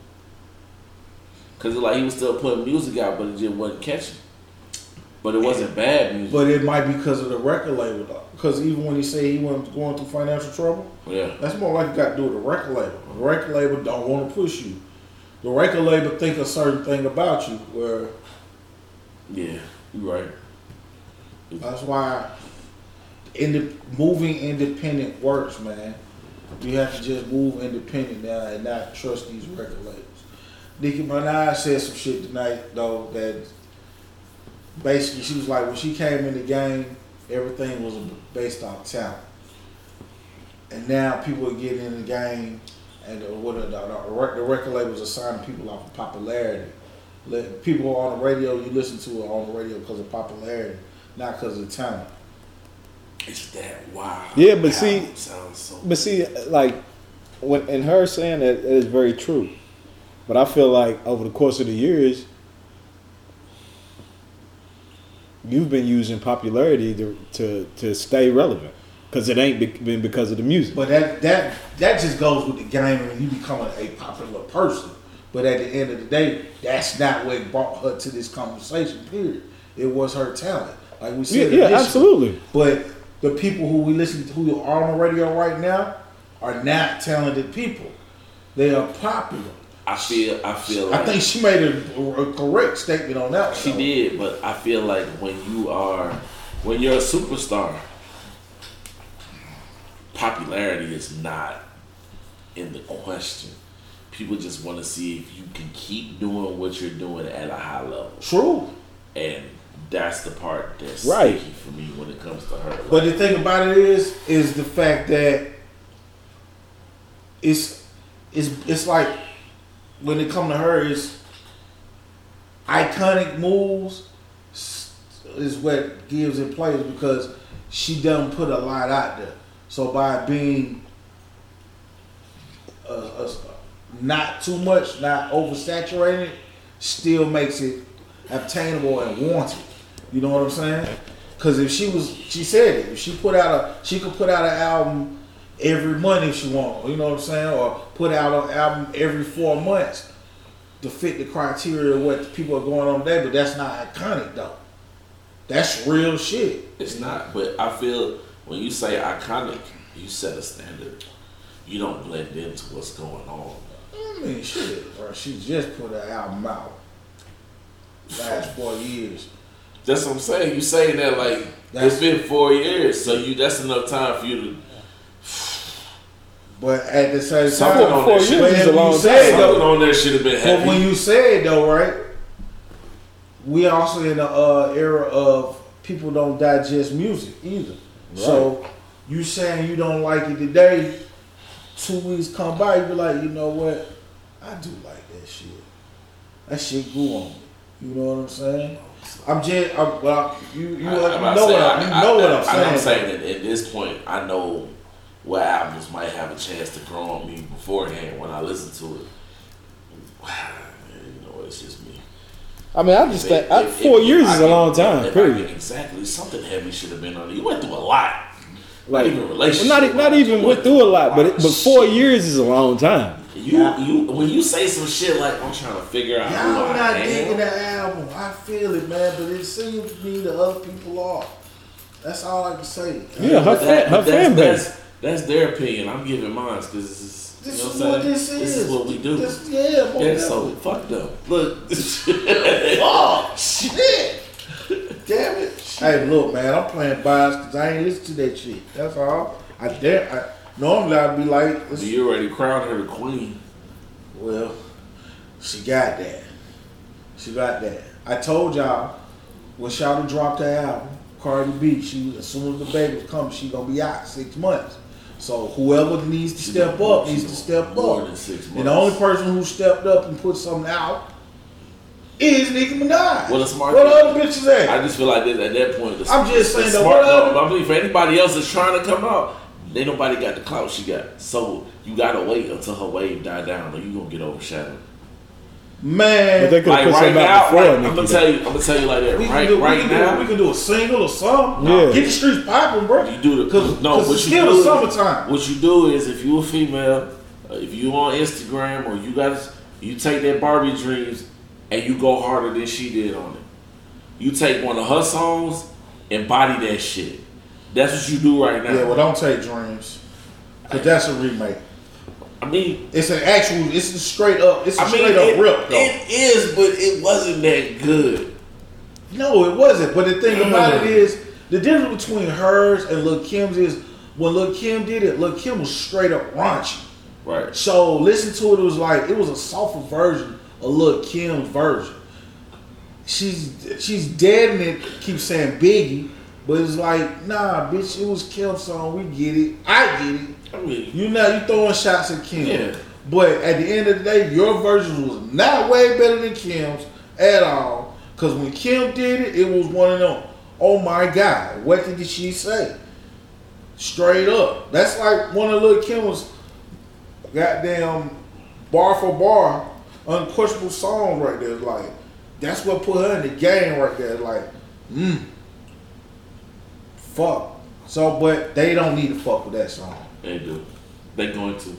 Because like he was still putting music out, but it just wasn't catching. But it wasn't bad music. But it might be because of the record label, though. Because even when he said he went going through financial trouble, yeah, that's more like you got to do with the record label. The record label don't want to push you. The record label think a certain thing about you, where yeah, you're right. Mm-hmm. That's why in the moving independent works, man. You have to just move independent now and not trust these record labels. Nicki Minaj said some shit tonight though that basically she was like when she came in the game, everything was based off talent, and now people are getting in the game, and what the, the, record labels are signing people off of popularity. People on the radio you listen to are on the radio because of popularity, not because of the talent. It's that wow. Yeah, but see, so but see, like when in her saying that, it is very true. But I feel like over the course of the years, you've been using popularity to to, to stay relevant because it ain't been because of the music. But that that that just goes with the game and you become a, a popular person. But at the end of the day, that's not what brought her to this conversation. Period. It was her talent, like we said. Yeah, yeah absolutely. But the people who we listen to, who are on the radio right now, are not talented people. They are popular. I feel. I feel. Like I think she made a, a correct statement on that. She did, but I feel like when you are, when you're a superstar, popularity is not in the question. People just want to see if you can keep doing what you're doing at a high level. True. And that's the part that's right. sticky for me when it comes to her. But the thing about it is, is the fact that it's it's it's like when it come to her is iconic moves is what gives it plays because she doesn't put a lot out there. So by being uh, uh, not too much, not oversaturated, still makes it obtainable and wanted. You know what I'm saying? Because if she was, she said it. If she put out a, she could put out an album every month if she want. You know what I'm saying? Or put out an album every four months to fit the criteria of what people are going on today. But that's not iconic though. That's real shit. It's not. But I feel when you say iconic, you set a standard. You don't blend into what's going on. I mean, shit, bro. She just put an album out last four years. That's what I'm saying. You saying that like that's, it's been four years, so you that's enough time for you to. But at the same something time, on four years is a long time. Something on there should have been. Heavy. But when you say it though, right? We also in the uh, era of people don't digest music either. Right. So you saying you don't like it today, two weeks come by, you be like, you know what? I do like that shit. That shit grew on me. You know what I'm saying? I'm just, I'm, well, you, you, I, you know, what, I, you know what I'm saying. I'm saying that at this point, I know what albums might have a chance to grow on me beforehand when I listen to it. you know, it's just me. I mean, I just think if, if, four if, years is a long time. Period. exactly. Something heavy should have been on it. You went through a lot. Like even relationship. Well, not not even went through a lot, but it, but four years is a long time. You you when you say some shit like I'm trying to figure out. Y'all not digging the album. I feel it, man, but it seems to me the other people are. That's all I can say. Yeah, her, that, her fan base. That's, that's, their opinion. I'm giving mine because this is. This you know is what, this is. This is what we do. This, yeah, yeah. So fuck them. Look. oh shit! Damn it! Hey, look, man. I'm playing bias because I ain't listen to that shit. That's all. I dare. I, Normally I'd be like, you already crowned her the queen. Well, she got that. She got that. I told y'all when Shawty dropped her album, Cardi B, she as soon as the baby comes, she gonna be out six months. So whoever needs to step up needs to step up. And the only person who stepped up and put something out is Nicki Minaj. Well, a smart. What other bitches at? I just feel like at that point, the, I'm just saying. Smart, no, I believe for anybody else that's trying to come out, Ain't nobody got the clout she got. So you gotta wait until her wave die down or you gonna get overshadowed. Man, But they could Like put right something now, out before like, I'm gonna tell you, I'm gonna tell you like that. we can Right, do, we right do- now, we can do a single or something. Yeah. Get the streets popping, bro. You do the- Cause, no, cause what it's you still do the is- summertime. What you do is if you a female, uh, if you on Instagram or you got you take that Barbie dreams and you go harder than she did on it. You take one of her songs and body that shit. That's what you do right now. Yeah, well, don't take dreams, cause that's a remake. I mean, It's an actual. It's a straight up. It's a I mean, straight it, up rip. Though. it is, but it wasn't that good. No, it wasn't. But the thing about Mm. it is, the difference between hers and Lil Kim's is when Lil Kim did it, Lil Kim was straight up raunchy. Right. So listen to it. It was like it was a softer version of Lil Kim's version. She's she's dead and it keeps saying Biggie, but it's like nah, bitch. It was Kim's song. We get it. I get it. I mean, You know you throwing shots at Kim. Yeah. But at the end of the day, your version was not way better than Kim's at all. Cause when Kim did it, it was one of them. Oh my God, what did she say? Straight up. That's like one of Lil Kim's goddamn bar for bar, unquestionable song right there. Like that's what put her in the game right there. Like, mm. Fuck. So, but they don't need to fuck with that song. they do. They going to.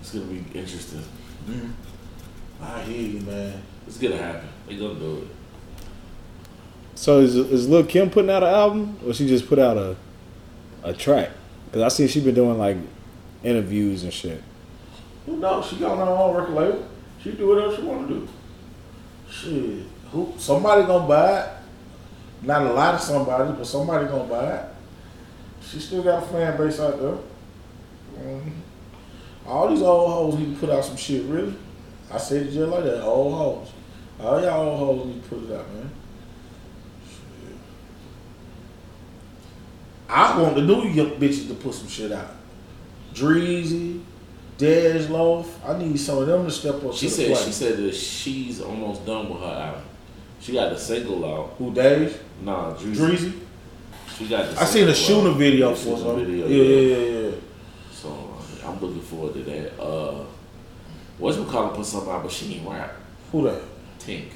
It's gonna be interesting. Mm-hmm. I hear you, man. It's gonna happen. They gonna do it. So is is Lil Kim putting out an album, or she just put out a a track? Because I see she been doing like interviews and shit. Who knows? She got her own record label. She do whatever she want to do. Shit. Who? Somebody gonna buy it. Not a lot of somebody, but somebody gonna buy it. She still got a fan base out there. Mhm. All these old hoes need to put out some shit, really. I said it just like that. Old hoes. All y'all old hoes need to put it out, man. Shit. I want the new young bitches to put some shit out. Dreezy, Dej Loaf. I need some of them to step up. She said she said that she's almost done with her album. She got the single out. Who Dave? Nah, Dreezy. Dreezy. She got the I seen a single shooting video for shooting some. video, yeah, yeah, yeah, yeah. So uh, I'm looking forward to that. Uh, what's McCullough put something out, but she ain't rap. Who that? Tink.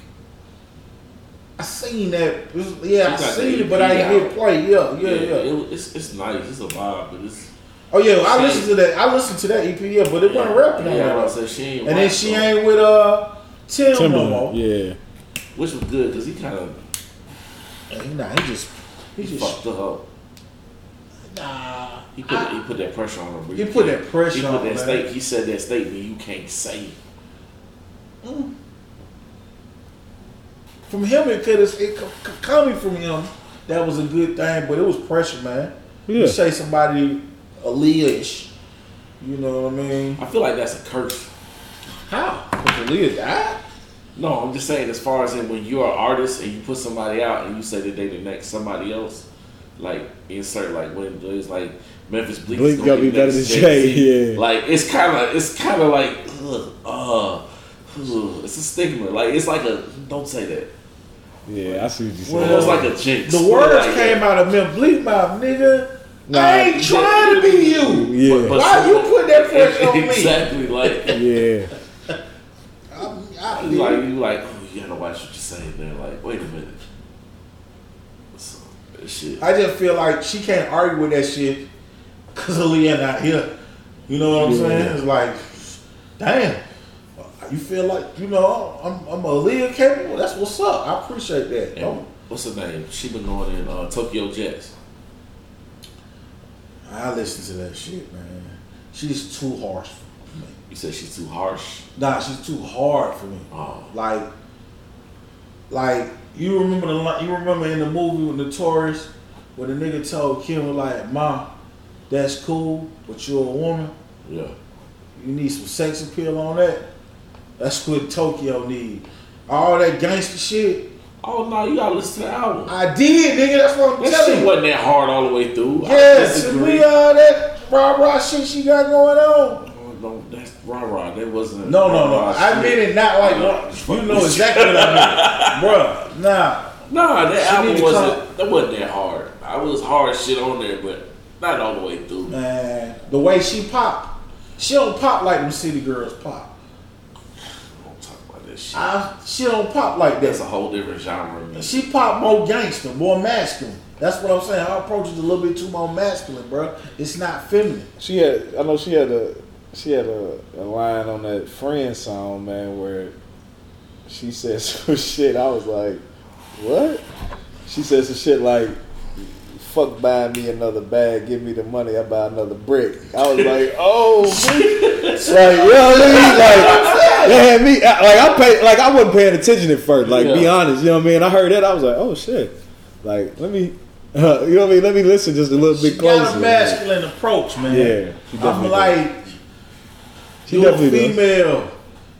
I seen that. Was- Yeah, I She got seen it, but I didn't hit play. Yeah, yeah, yeah. It, it's it's nice. It's a vibe, but it's Oh yeah, I listened to that. I listened to that EP, yeah, but it wasn't rapping on Yeah, I said she ain't. And then she so- ain't with uh Tim no more. yeah. which was good because he kind of Hey, nah, he just he he just fucked her up. nah. He put he put that pressure on her. He put that pressure He put on that state. man. He said that statement you can't say. It. Mm. From him, it could have it c- c- coming from him. That was a good thing, but it was pressure, man. Yeah. You say somebody Aaliyah-ish, you know what I mean? I feel like that's a curse. How? Because Aaliyah died? No, I'm just saying as far as in when you're an artist and you put somebody out and you say that they the next somebody else, like insert like when it's like Memphis Bleek, is Bleek gotta be the better than Jay, Jay-Z. yeah. Like it's kind of it's kind of like ugh, uh, ugh, it's a stigma. Like it's like a don't say that. Yeah, I see what you saying. Well, It's like a jinx. The words like came that. out of Mem Bleek mouth, nigga. Nah, I ain't trying to be you. Yeah. But- Why you put that pressure on me? exactly like yeah. You like you like oh you gotta watch what you're saying. There, like wait a minute. So, shit. I just feel like she can't argue with that shit because Aaliyah not here. You know what I'm Yeah. saying? It's like, damn. You feel like, you know, I'm, I'm Aaliyah capable. That's what's up. I appreciate that. And what's her name? She been going in uh, Tokyo Jetz. I listen to that shit, man. She's too harsh for me. You said she's too harsh. Nah, she's too hard for me. Oh, Like, like you remember the you remember in the movie with the Notorious where the nigga told Kim like, "Ma, that's cool, but you're a woman. yeah. You need some sex appeal on that. That's what Tokyo need. All that gangster shit. Oh no, you gotta listen to the album. I did, nigga. That's what I'm That telling shit you. wasn't that hard all the way through. Yes, disagree. we all that rah rah shit she got going on. No, rah rah. That wasn't. No, no, no. rah-rah I mean it not like No. you know exactly what I mean, Bruh, Nah, Nah, that She album wasn't. That wasn't that hard. I was hard shit on there, but not all the way through. man. The way she pop, she don't pop like them city girls pop. Don't talk about this shit. I, she don't pop like That's a whole different genre of music. She pop more gangster, more masculine. That's what I'm saying. Her approach is a little bit too more masculine, bro. It's not feminine. She had, I know she had a, she had a, a line on that Friend song, man, where she said some shit. I was like, what? She said some shit like, fuck buying me another bag, give me the money, I buy another brick. I was like, oh, bitch. like, you know what I mean? Like, they had me, like, I paid, like, I wasn't paying attention at first, like, be honest, you know what I mean? I heard that, I was like, oh, shit. Like, let me, you know what I mean? Let me listen just a little She bit closer. got a masculine approach, man. Yeah, she I'm like, She you a definitely does. female.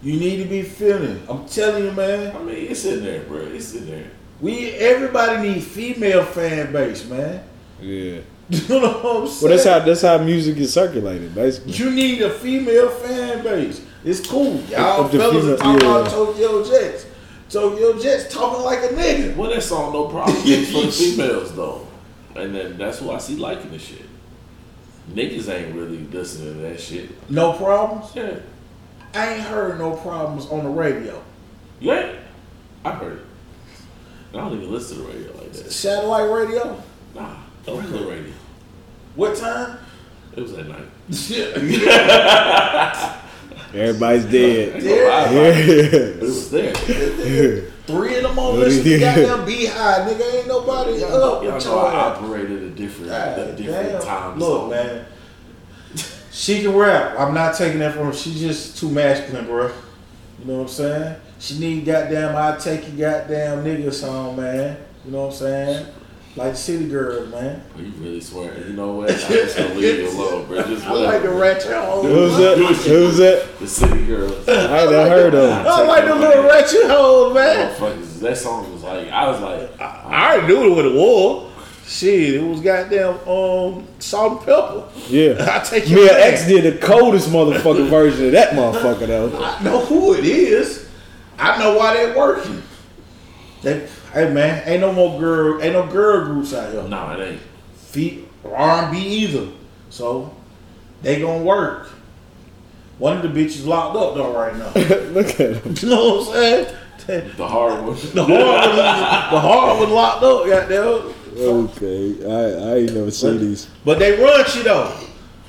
You need to be feeling. I'm telling you, man. I mean, it's in there, bro. It's in there. We everybody need female fan base, man. Yeah. You know what I'm saying? Well, that's how that's how music is circulated, basically. You need a female fan base. It's cool. Y'all Of the fellas female- are talking yeah. about Tokyo Jetz. Tokyo Jetz talking like a nigga. Well, that song no problem is for the females though, and then that's who I see liking the shit. Niggas ain't really listening to that shit. No problems. Yeah, I ain't heard no problems on the radio. you ain't. I heard it. I don't even listen to the radio like that. Satellite radio. Nah, don't play radio. What time? It was at night. Everybody's dead. Yeah. It Yeah. was there. Three in the morning, What listen he to did. goddamn Beehive, nigga. Ain't nobody Y'all up know, y'all know I operated at different, ah, God at different damn. times. Look, man. She can rap. I'm not taking that from her. She's just too masculine, bro. You know what I'm saying? She need goddamn I take you goddamn nigga song, man. You know what I'm saying? Like City Girls, man. Oh, you really swear. You know what? I'm just gonna leave you alone, bro. Just I like the whatever. ratchet hoes. Who's that? Who's that? The city girls. I ain't never heard of him. I like the little ratchet hoes, man. Motherfuckers, that song was like, I was like, I already knew what it was. Shit, it was goddamn um Salt-N-Pepa. Yeah. I take your Mia man. X did the coldest motherfucking version of that motherfucker though. I know who it is. I know why they're working. They, hey man, ain't no more girl, ain't no girl groups out here. no, it ain't. Feet R and B either. So they gonna work. One of the bitches locked up though right now. Look at him. you know what I'm saying? The hard one. The hard one, the hard one locked up, goddamn. Okay. I I ain't never seen these. But they run you though.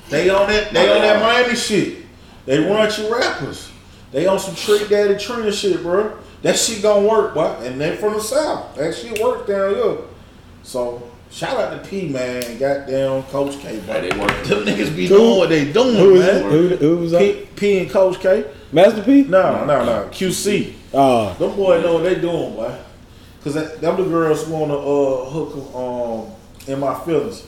They on that they on that uh-uh. Miami shit. They run you rappers. They on some Trick Daddy Trina shit, bro. That shit gonna work, boy. And they from the South. That shit work down here. So shout out to P man and goddamn Coach K, bro. Hey, they work. Them niggas be Who- doing what they doing, Who is man. it? Who, who was that? P, P and Coach K. Master P? No, no, no. QC. Oh, ah. Them boys know what they doing, boy. Cause that, them the girls wanna uh hook um in my feelings.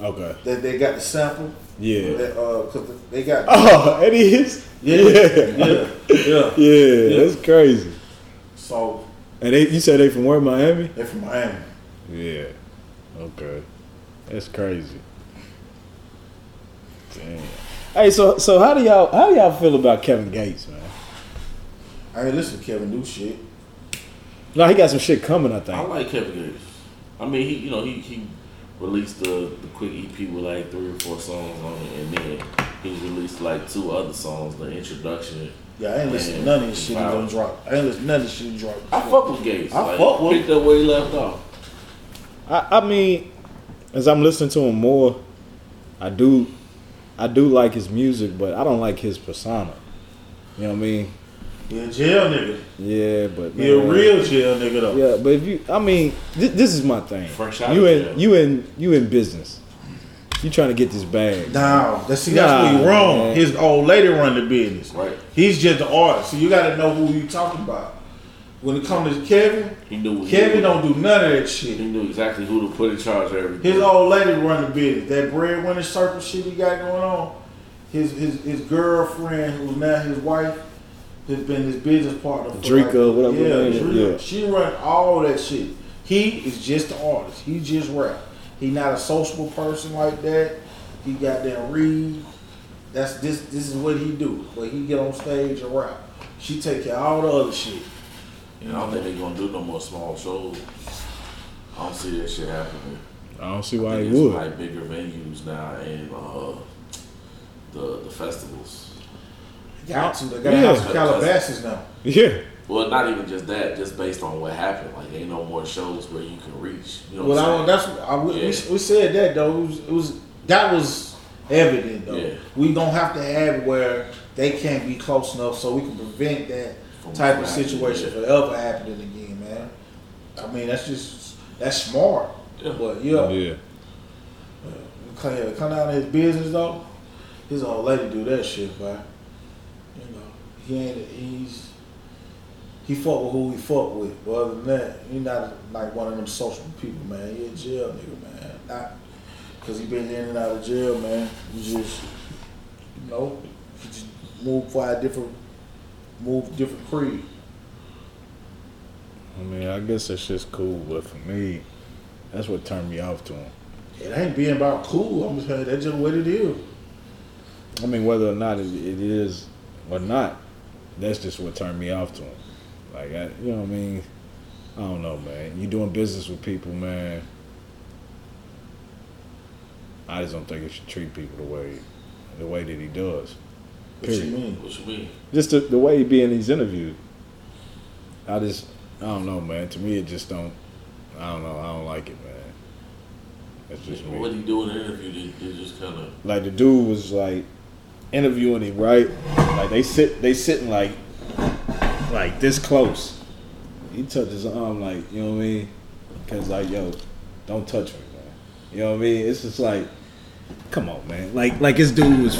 okay. That they got the sample. Yeah. That, uh, cause they got Oh, it is. Yeah, Yeah. yeah, yeah. Yeah, that's crazy. So And they, you said they from where? Miami? they're from Miami. Yeah. Okay. That's crazy. Damn. Hey, so so how do y'all how do y'all feel about Kevin Gates, man? I ain't listen to Kevin do shit. No, he got some shit coming, I think. I like Kevin Gates. I mean, he, you know, he, he released the, the quick EP with like three or four songs on it, and then he released like two other songs, the introduction. Yeah, I ain't listen to none of this shit he wow. done drop. I ain't listen to none of this shit he dropped. I fuck with Gates. I like, fuck with Picked up where he left off. I, I mean, as I'm listening to him more, I do I do like his music, but I don't like his persona. You know what I mean? He a jail nigga. Yeah, but He a real jail nigga though. Yeah, but if you, I mean, this, this is my thing. Fresh out you of in jail. you in you in business. You trying to get this bag. Nah, that's see that's where Nah, he wrong. man. His old lady run the business. Right. He's just the artist. So you gotta know who you talking about. When it comes to Kevin, He knew Kevin he, don't do none of that shit. He knew exactly who to put in charge of everything. His old lady run the business. That breadwinner circle shit he got going on. His his his girlfriend, who's now his wife, has been his business partner. For Dreka, whatever her Yeah, name Dreka. yeah. She run all that shit. He is just the artist. He just rap. He not a sociable person like that. He got that read. That's this. This is what he do. But he get on stage and rap. She take care of all the other shit. And I don't think they're gonna do no more small shows. I don't see that shit happening. I don't see I why he it's would. like bigger venues now and uh, the the festivals. Got to. They got to Yeah. have some Calabasas now. Yeah. Well, not even just that, just based on what happened. Like, ain't no more shows where you can reach. You know Well, what I, I'm saying? that's I, we, Yeah. we, we said that though. It was, it was that was evident though. Yeah. We don't have to have where they can't be close enough so we can prevent that From type of situation yeah. from ever happening again, man. I mean, that's just that's smart. Yeah. But yeah, Yeah. Uh, come, here, come down to his business though. His old lady do that shit, man. You he ain't he's he fought with who he fought with. But other than that, he not like one of them social people, man. He a jail nigga, man. Not because he been in and out of jail, man. He just you know he just moved for a different move different creed. I mean, I guess that's just cool, but for me, that's what turned me off to him. It ain't being about cool. I'm just saying that's just what it is. I mean, whether or not it, it is or not, that's just what turned me off to him. Like, I, you know what I mean? I don't know, man. You doing business with people, man. I just don't think you should treat people the way the way that he does. What you mean? What you mean? Just the, the way he be in these interviews. I just, I don't know, man. To me, it just don't. I don't know. I don't like it, man. That's just me. What he do in the interview? They, they just kind of. like the dude was like interviewing him, right? Like they sit, they sitting like, like this close. He touched his arm, like you know what I mean? Cause like, yo, don't touch me, man. You know what I mean? It's just like, come on, man. Like, like this dude was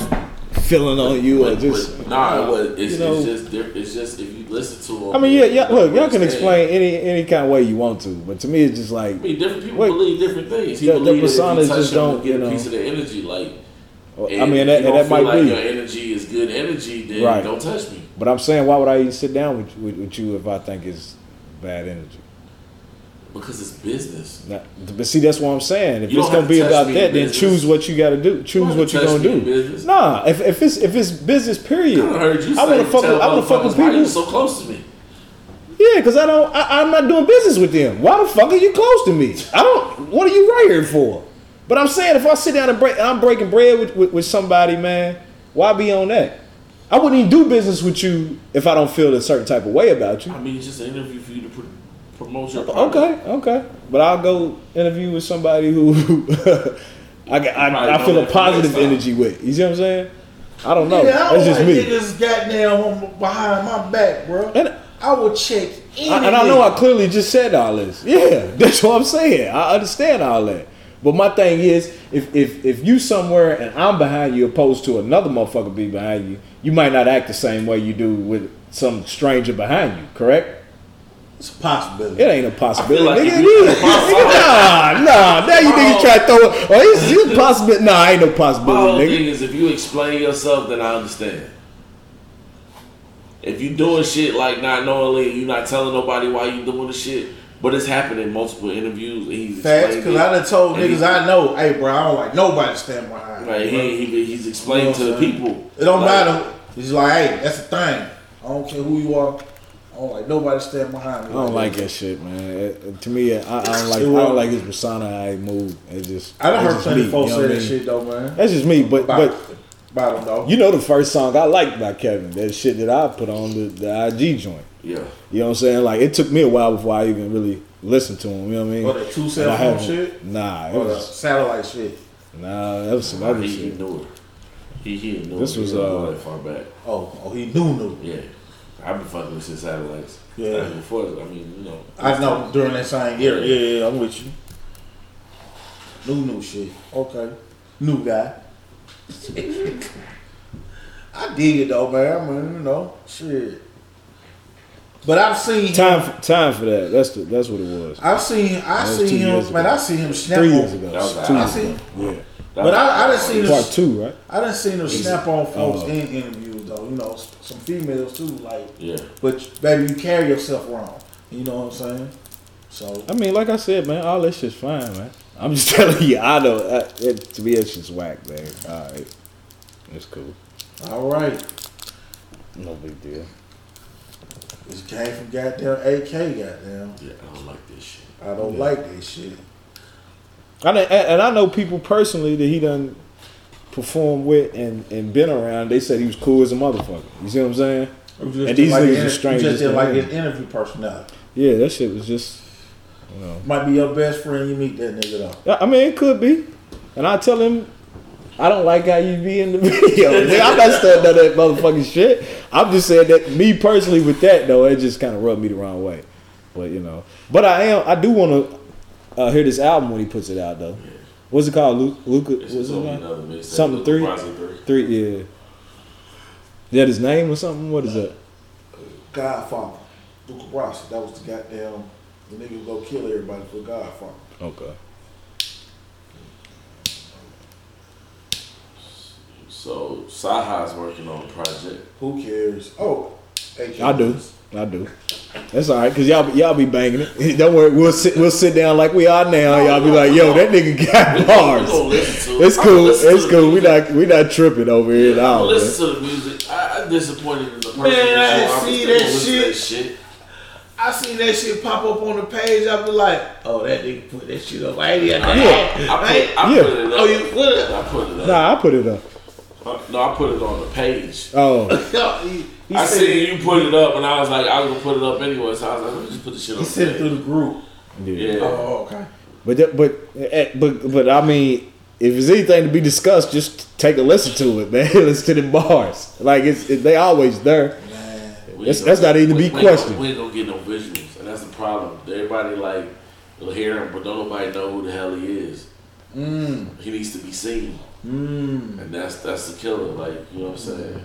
feeling on you or just but, nah, it was, it's, you know. it's just it's just if you listen to him. I mean, yeah, yeah. Look, y'all can explain any any kind of way you want to, but to me, it's just like, I mean, different people Wait. believe different things. He The- the personas just don't, get you know. a piece of the energy. Like, I mean, that, you that might like be. your energy is good energy. Then Right. don't touch me. But I'm saying, why would I even sit down with, with, with you if I think it's bad energy? Because it's business. Not, but see, that's what I'm saying. If You it's gonna be to touch about that, then choose what you got to do. Choose don't what you're gonna do. Nah, if, if it's if it's business, period. I heard you. I want to fuck. With, I want to fuck with motherfuckers why you people. so close to me. Yeah, because I don't. I, I'm not doing business with them. Why the fuck are you close to me? I don't. What are you right here for? But I'm saying, if I sit down and break, I'm breaking bread with, with, with somebody, man. Why be on that? I wouldn't even do business with you if I don't feel a certain type of way about you. I mean, it's just an interview for you to pr- promote your product. Okay, okay. But I'll go interview with somebody who I, got- I, I feel a positive energy with. You see what I'm saying? I don't know. Yeah, I That's don't just like me. niggas goddamn behind my back, bro. And, I will check any I, and I know I clearly just said all this. Yeah, that's what I'm saying. I understand all that. But my thing is, if if if you somewhere and I'm behind you, opposed to another motherfucker be behind you, you might not act the same way you do with some stranger behind you. Correct? It's a possibility. It ain't a possibility. like nigga, if you- Nigga, nah, nah. Now you niggas try to throw it. Oh, it's, it's possible. Nah, ain't no My whole possibility, thing is if you explain yourself, then I understand. If you doing shit like not knowingly, you not telling nobody why you doing the shit, but it's happened in multiple interviews. And he's Facts, because. I done told And niggas he- I know, hey, bro, I don't like nobody standing behind Right, me. bro. he, he he's explained You to know the what I'm saying? people. It don't Like, matter. It's like, hey, that's the thing. I don't care who you are. I don't like nobody standing behind me. I don't like that shit, man. It- it- to me, I, I don't like. I don't like his persona. How he move. It just. I done that's heard plenty of folks say that mean? shit though, man. That's just me. But About, but about him though. you know the first song I liked by Kevin. That shit that I put on the, the IG joint. Yeah, You know what I'm saying? Like it took me a while before I even really listened to him. You know what I mean? Or the two cell I phone shit? Nah, it Or the was satellite shit. nah. That was some Nah, other he, he knew it. He he knew This it. was, He didn't go uh, that far back. Oh, oh, he knew knew. Yeah, I've been fucking with since satellites. Yeah. Like before. I mean, you know. I know during that same year. Yeah, yeah, yeah, I'm with you. New new shit. Okay. New guy. I dig it though, man. I mean, you know, shit. But I've seen Time for, time for that. That's the, that's what it was. I've seen I That was seen him years man, ago. I seen him snap Three on years ago. That was Two I years see. ago. Yeah. But I, I done seen him Part two, right? I done seen him snap on folks Oh. in interviews though, you know, some females too, like Yeah. but baby you carry yourself wrong. You know what I'm saying? So I mean, like I said, man, all this shit's fine, man. I'm just telling you, I know. I, it, to me, it's just whack, man. All right, it's cool. all right. No big deal. This came from goddamn AK goddamn. Yeah, I don't like this shit. I don't Yeah. like this shit. I know, and and I know people personally that he done performed with and, and been around, they said he was cool as a motherfucker. You see what I'm saying? Just And these like niggas his- are you strangers just didn't like him. his interview personality. Yeah, that shit was just, you know. Might be your best friend. You meet that nigga though. I mean, it could be. And I tell him, I don't like how you be in the video. Nigga, I'm not saying none of that motherfucking shit. I'm just saying that me personally with that though, it just kind of rubbed me the wrong way. But you know, but I am. I do want to uh, hear this album when he puts it out though. What's it called? Luca? Luca It's what's it called? Something Luca three? Three. Three. Yeah. That his name or something? What is that? Godfather. Luca Brasi. That was the goddamn. The nigga go kill everybody for Godfather. Okay. So Saha's working on a project. Who cares? Oh, hey, I do. I do. That's all right, cause y'all y'all be banging it. Don't worry, we'll sit we'll sit down like we are now. Y'all be like, yo, that nigga got bars. to it. It's cool. It's cool. We music. not we not tripping over here at I'm all. gonna man. listen to the music. I, I'm disappointed in the person. Man, I before. I'm see that gonna listen to shit. that shit. I seen that shit pop up on the page. I be like, oh, that nigga put that shit up. I ain't even. I, I, put, I Yeah. put it up. Oh, you put it? I put it up. Nah, I put it up. Uh, No, I put it on the page. Oh, he, he I said, seen you put it up, and I was like, I was gonna put it up anyway. So I was like, let me just put the shit on. He the sent it through the group. yeah. Yeah. Oh, okay. But that, but eh, but but I mean, if there's anything to be discussed, just take a listen to it, man. listen to the bars. Like it's it, they always there. Man. That's- that's not even to we- be we ain't gonna- questioned. We ain't gonna get no visuals, and that's the problem. Everybody like will hear him, but don't nobody know who the hell he is. Mm. He needs to be seen, Mm. and that's that's the killer. Like you know what I'm saying.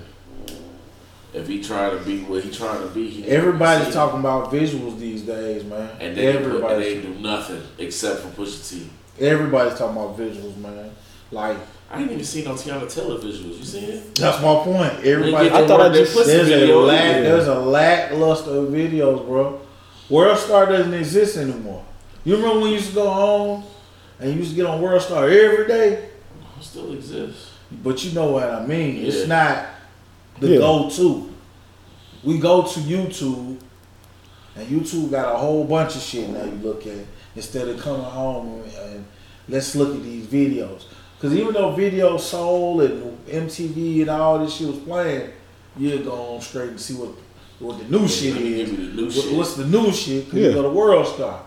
If he trying to be what he trying to be, he needs to be Everybody's talking about visuals these days, man. and they and Everybody. they do nothing except for Pusha T. Everybody's talking about visuals, man. Like I ain't even seen no Teyana Taylor visuals. You seen it? that's my point. Everybody. I thought I just- pussy There's a video. lack. yeah. There's a lackluster of videos, bro. World Star doesn't exist anymore. You remember when you used to go home and you used to get on World Star every day? It still exists. But you know what I mean. Yeah. It's not the Yeah. go-to. We go to YouTube, and YouTube got a whole bunch of shit now you look at instead of coming home and, and let's look at these videos. Because even though Video Soul and MTV and all this shit was playing, you'd go on straight and see what what the new shit Let is. the new What- shit. What's the new shit? Because Yeah. you go to World Star.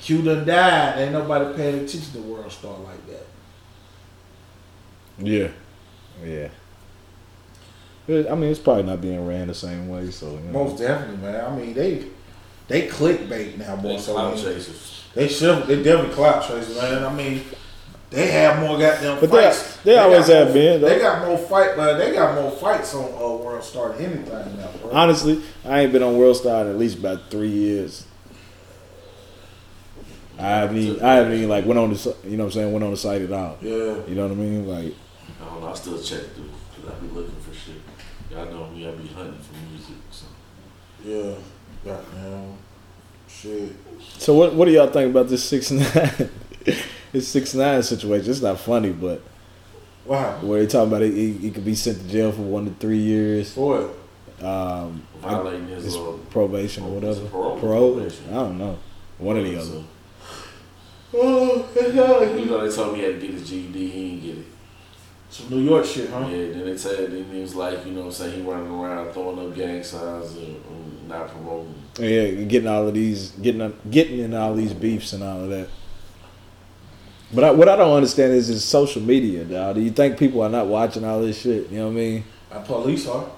Q done died. Ain't nobody paying attention to World Star like that. Yeah, yeah. But, I mean, it's probably not being ran the same way. So you know. Most definitely, man. I mean, they they clickbait now They so. clout than- chasers. They should. They definitely clout chasers, man. I mean, they have more goddamn But they- fights. they always got have more- been, though. They got more fight, but they got more fights on uh, World Star than anything now, bro. Honestly, I ain't been on World Star in at least about three years. I haven't even, I haven't even like went on the si- you know what I'm saying went on the site at all. yeah. You know what I mean? Like I don't know. I still check through because I be looking for shit. Y'all know me. I be hunting for music. So Yeah. Goddamn. Shit. so what what do y'all think about this six nine this six nine situation? It's not funny, but Wow. where they talking about it, he, he could be sent to jail for one to three years, For what? um, violating his it's little probation or whatever. Parole. Parole? Probation. I don't know. One or the other. So, Oh, you know, they told me he had to get his GED. He didn't get it. Some New York shit, huh? Yeah. Then they said then he was like, you know, what I'm saying he running around throwing up gang signs and, and not promoting. Yeah, getting all of these, getting up, getting in all these beefs and all of that. But I, what I don't understand is is social media, dog. Do you think people are not watching all this shit? You know what I mean? And police are.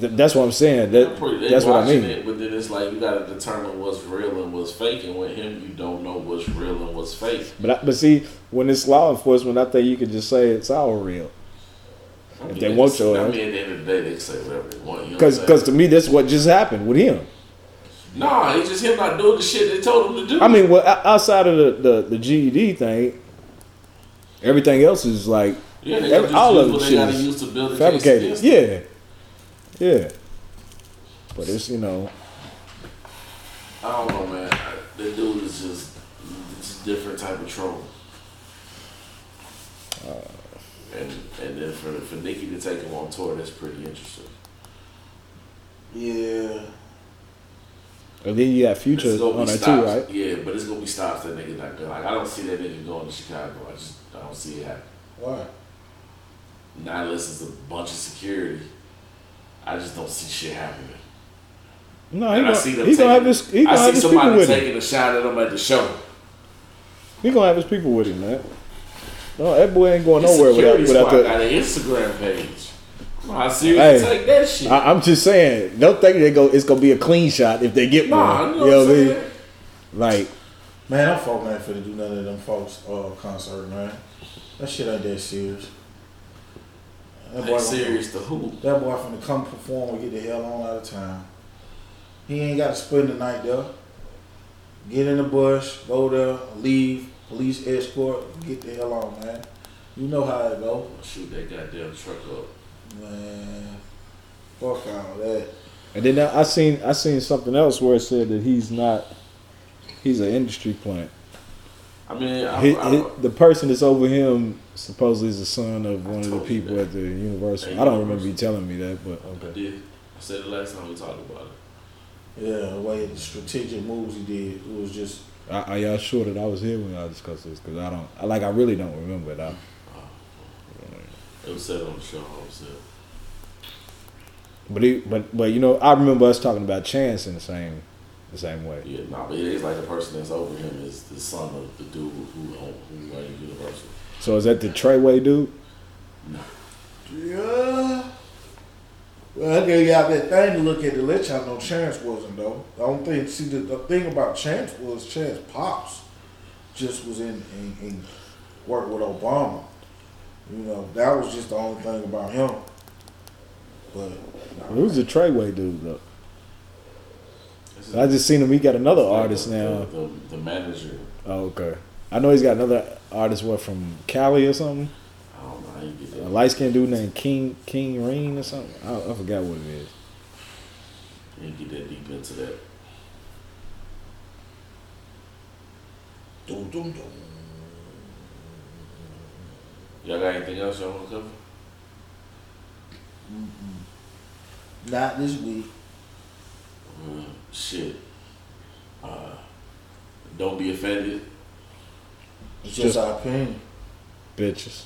Th- that's what I'm saying. That, Pretty- that's what I mean. It, but then it's like you got to determine what's real and what's fake. And with him, you don't know what's real and what's fake. But I, but see, when it's law enforcement, I think you could just say it's all real. I If mean, they want your I mean, at the end of the day, they can say whatever they want. You know Because saying? to me, that's what just happened with him. Nah, it's just him not doing the shit they told him to do. I mean, well, outside of the, the, the GED thing, everything else is like yeah, they every- all of the shit gotta is to build a fabricated. Yeah, yeah. But it's you know, I don't know, man. I, the dude is just it's a different type of troll. Uh. and and then for for Nicki to take him on tour, that's pretty interesting. Yeah. and then you got Future gonna be on there too, right? Yeah, but it's gonna be stops that nigga not good. Like I don't see that nigga going to Chicago. I just I don't see it happen. Why? Not unless it's a bunch of security. I just don't see shit happening. No, he And I gonna, see them he gonna have taking- his he I gonna have see his somebody with him. taking a shot at him at the show. He gonna have his people with him, man. No, that boy ain't going The nowhere without security without the. got an Instagram page. How serious Hey, take that shit? I, I'm just saying, don't think they go. It's gonna be a clean shot if they get nah, one. you know what I'm I mean? saying? Like, Man, them folk ain't finna do none of them folks uh, concert, man. That shit ain't that serious. That Ain't boy, serious to who? that boy finna come perform and get the hell on out of town. He ain't got to spend the night there. Get in the bush, go there, leave, police escort, get the hell on, man. You know how it go. Shoot that goddamn truck up. Man, fuck all that. and then I seen I seen something else where it said that he's not. He's an industry plant. I mean, I, He, I, he- the person that's over him supposedly is the son of one of the oh, people at the Universal. At I don't remember you telling me that, but I okay. did. I said it last time we talked about it. Yeah, the way the strategic moves he did, it was just Are, are y'all sure that I was here when y'all discussed this? Because I don't. I, like I really don't remember it. I, oh, It was said on the show. I said, but he, but but you know I remember us talking about Chance in the same the same way. yeah, nah, but it is like the person that's over him is the son of the dude who own, who runs Universal. So is that the Treyway dude? No. Yeah. Well, I gave y'all that thing to look at to let y'all know Chance wasn't though. The only thing, see, the, the thing about Chance was Chance pops just was in, in, in work with Obama. You know, that was just the only thing about him. But Who's the Treyway dude though? This I just seen him. He got another like artist the, now. The, the, the manager. Oh, okay. I know he's got another artist. What from Cali or something? I don't know how you get A light skinned dude named King King Reen or something. I, I forgot what it is. You didn't get that deep into that. Dum, dum, dum. Y'all got anything else y'all want to cover? not this week. Uh, shit. Uh, don't be offended. It's just Just- our opinion. Bitches.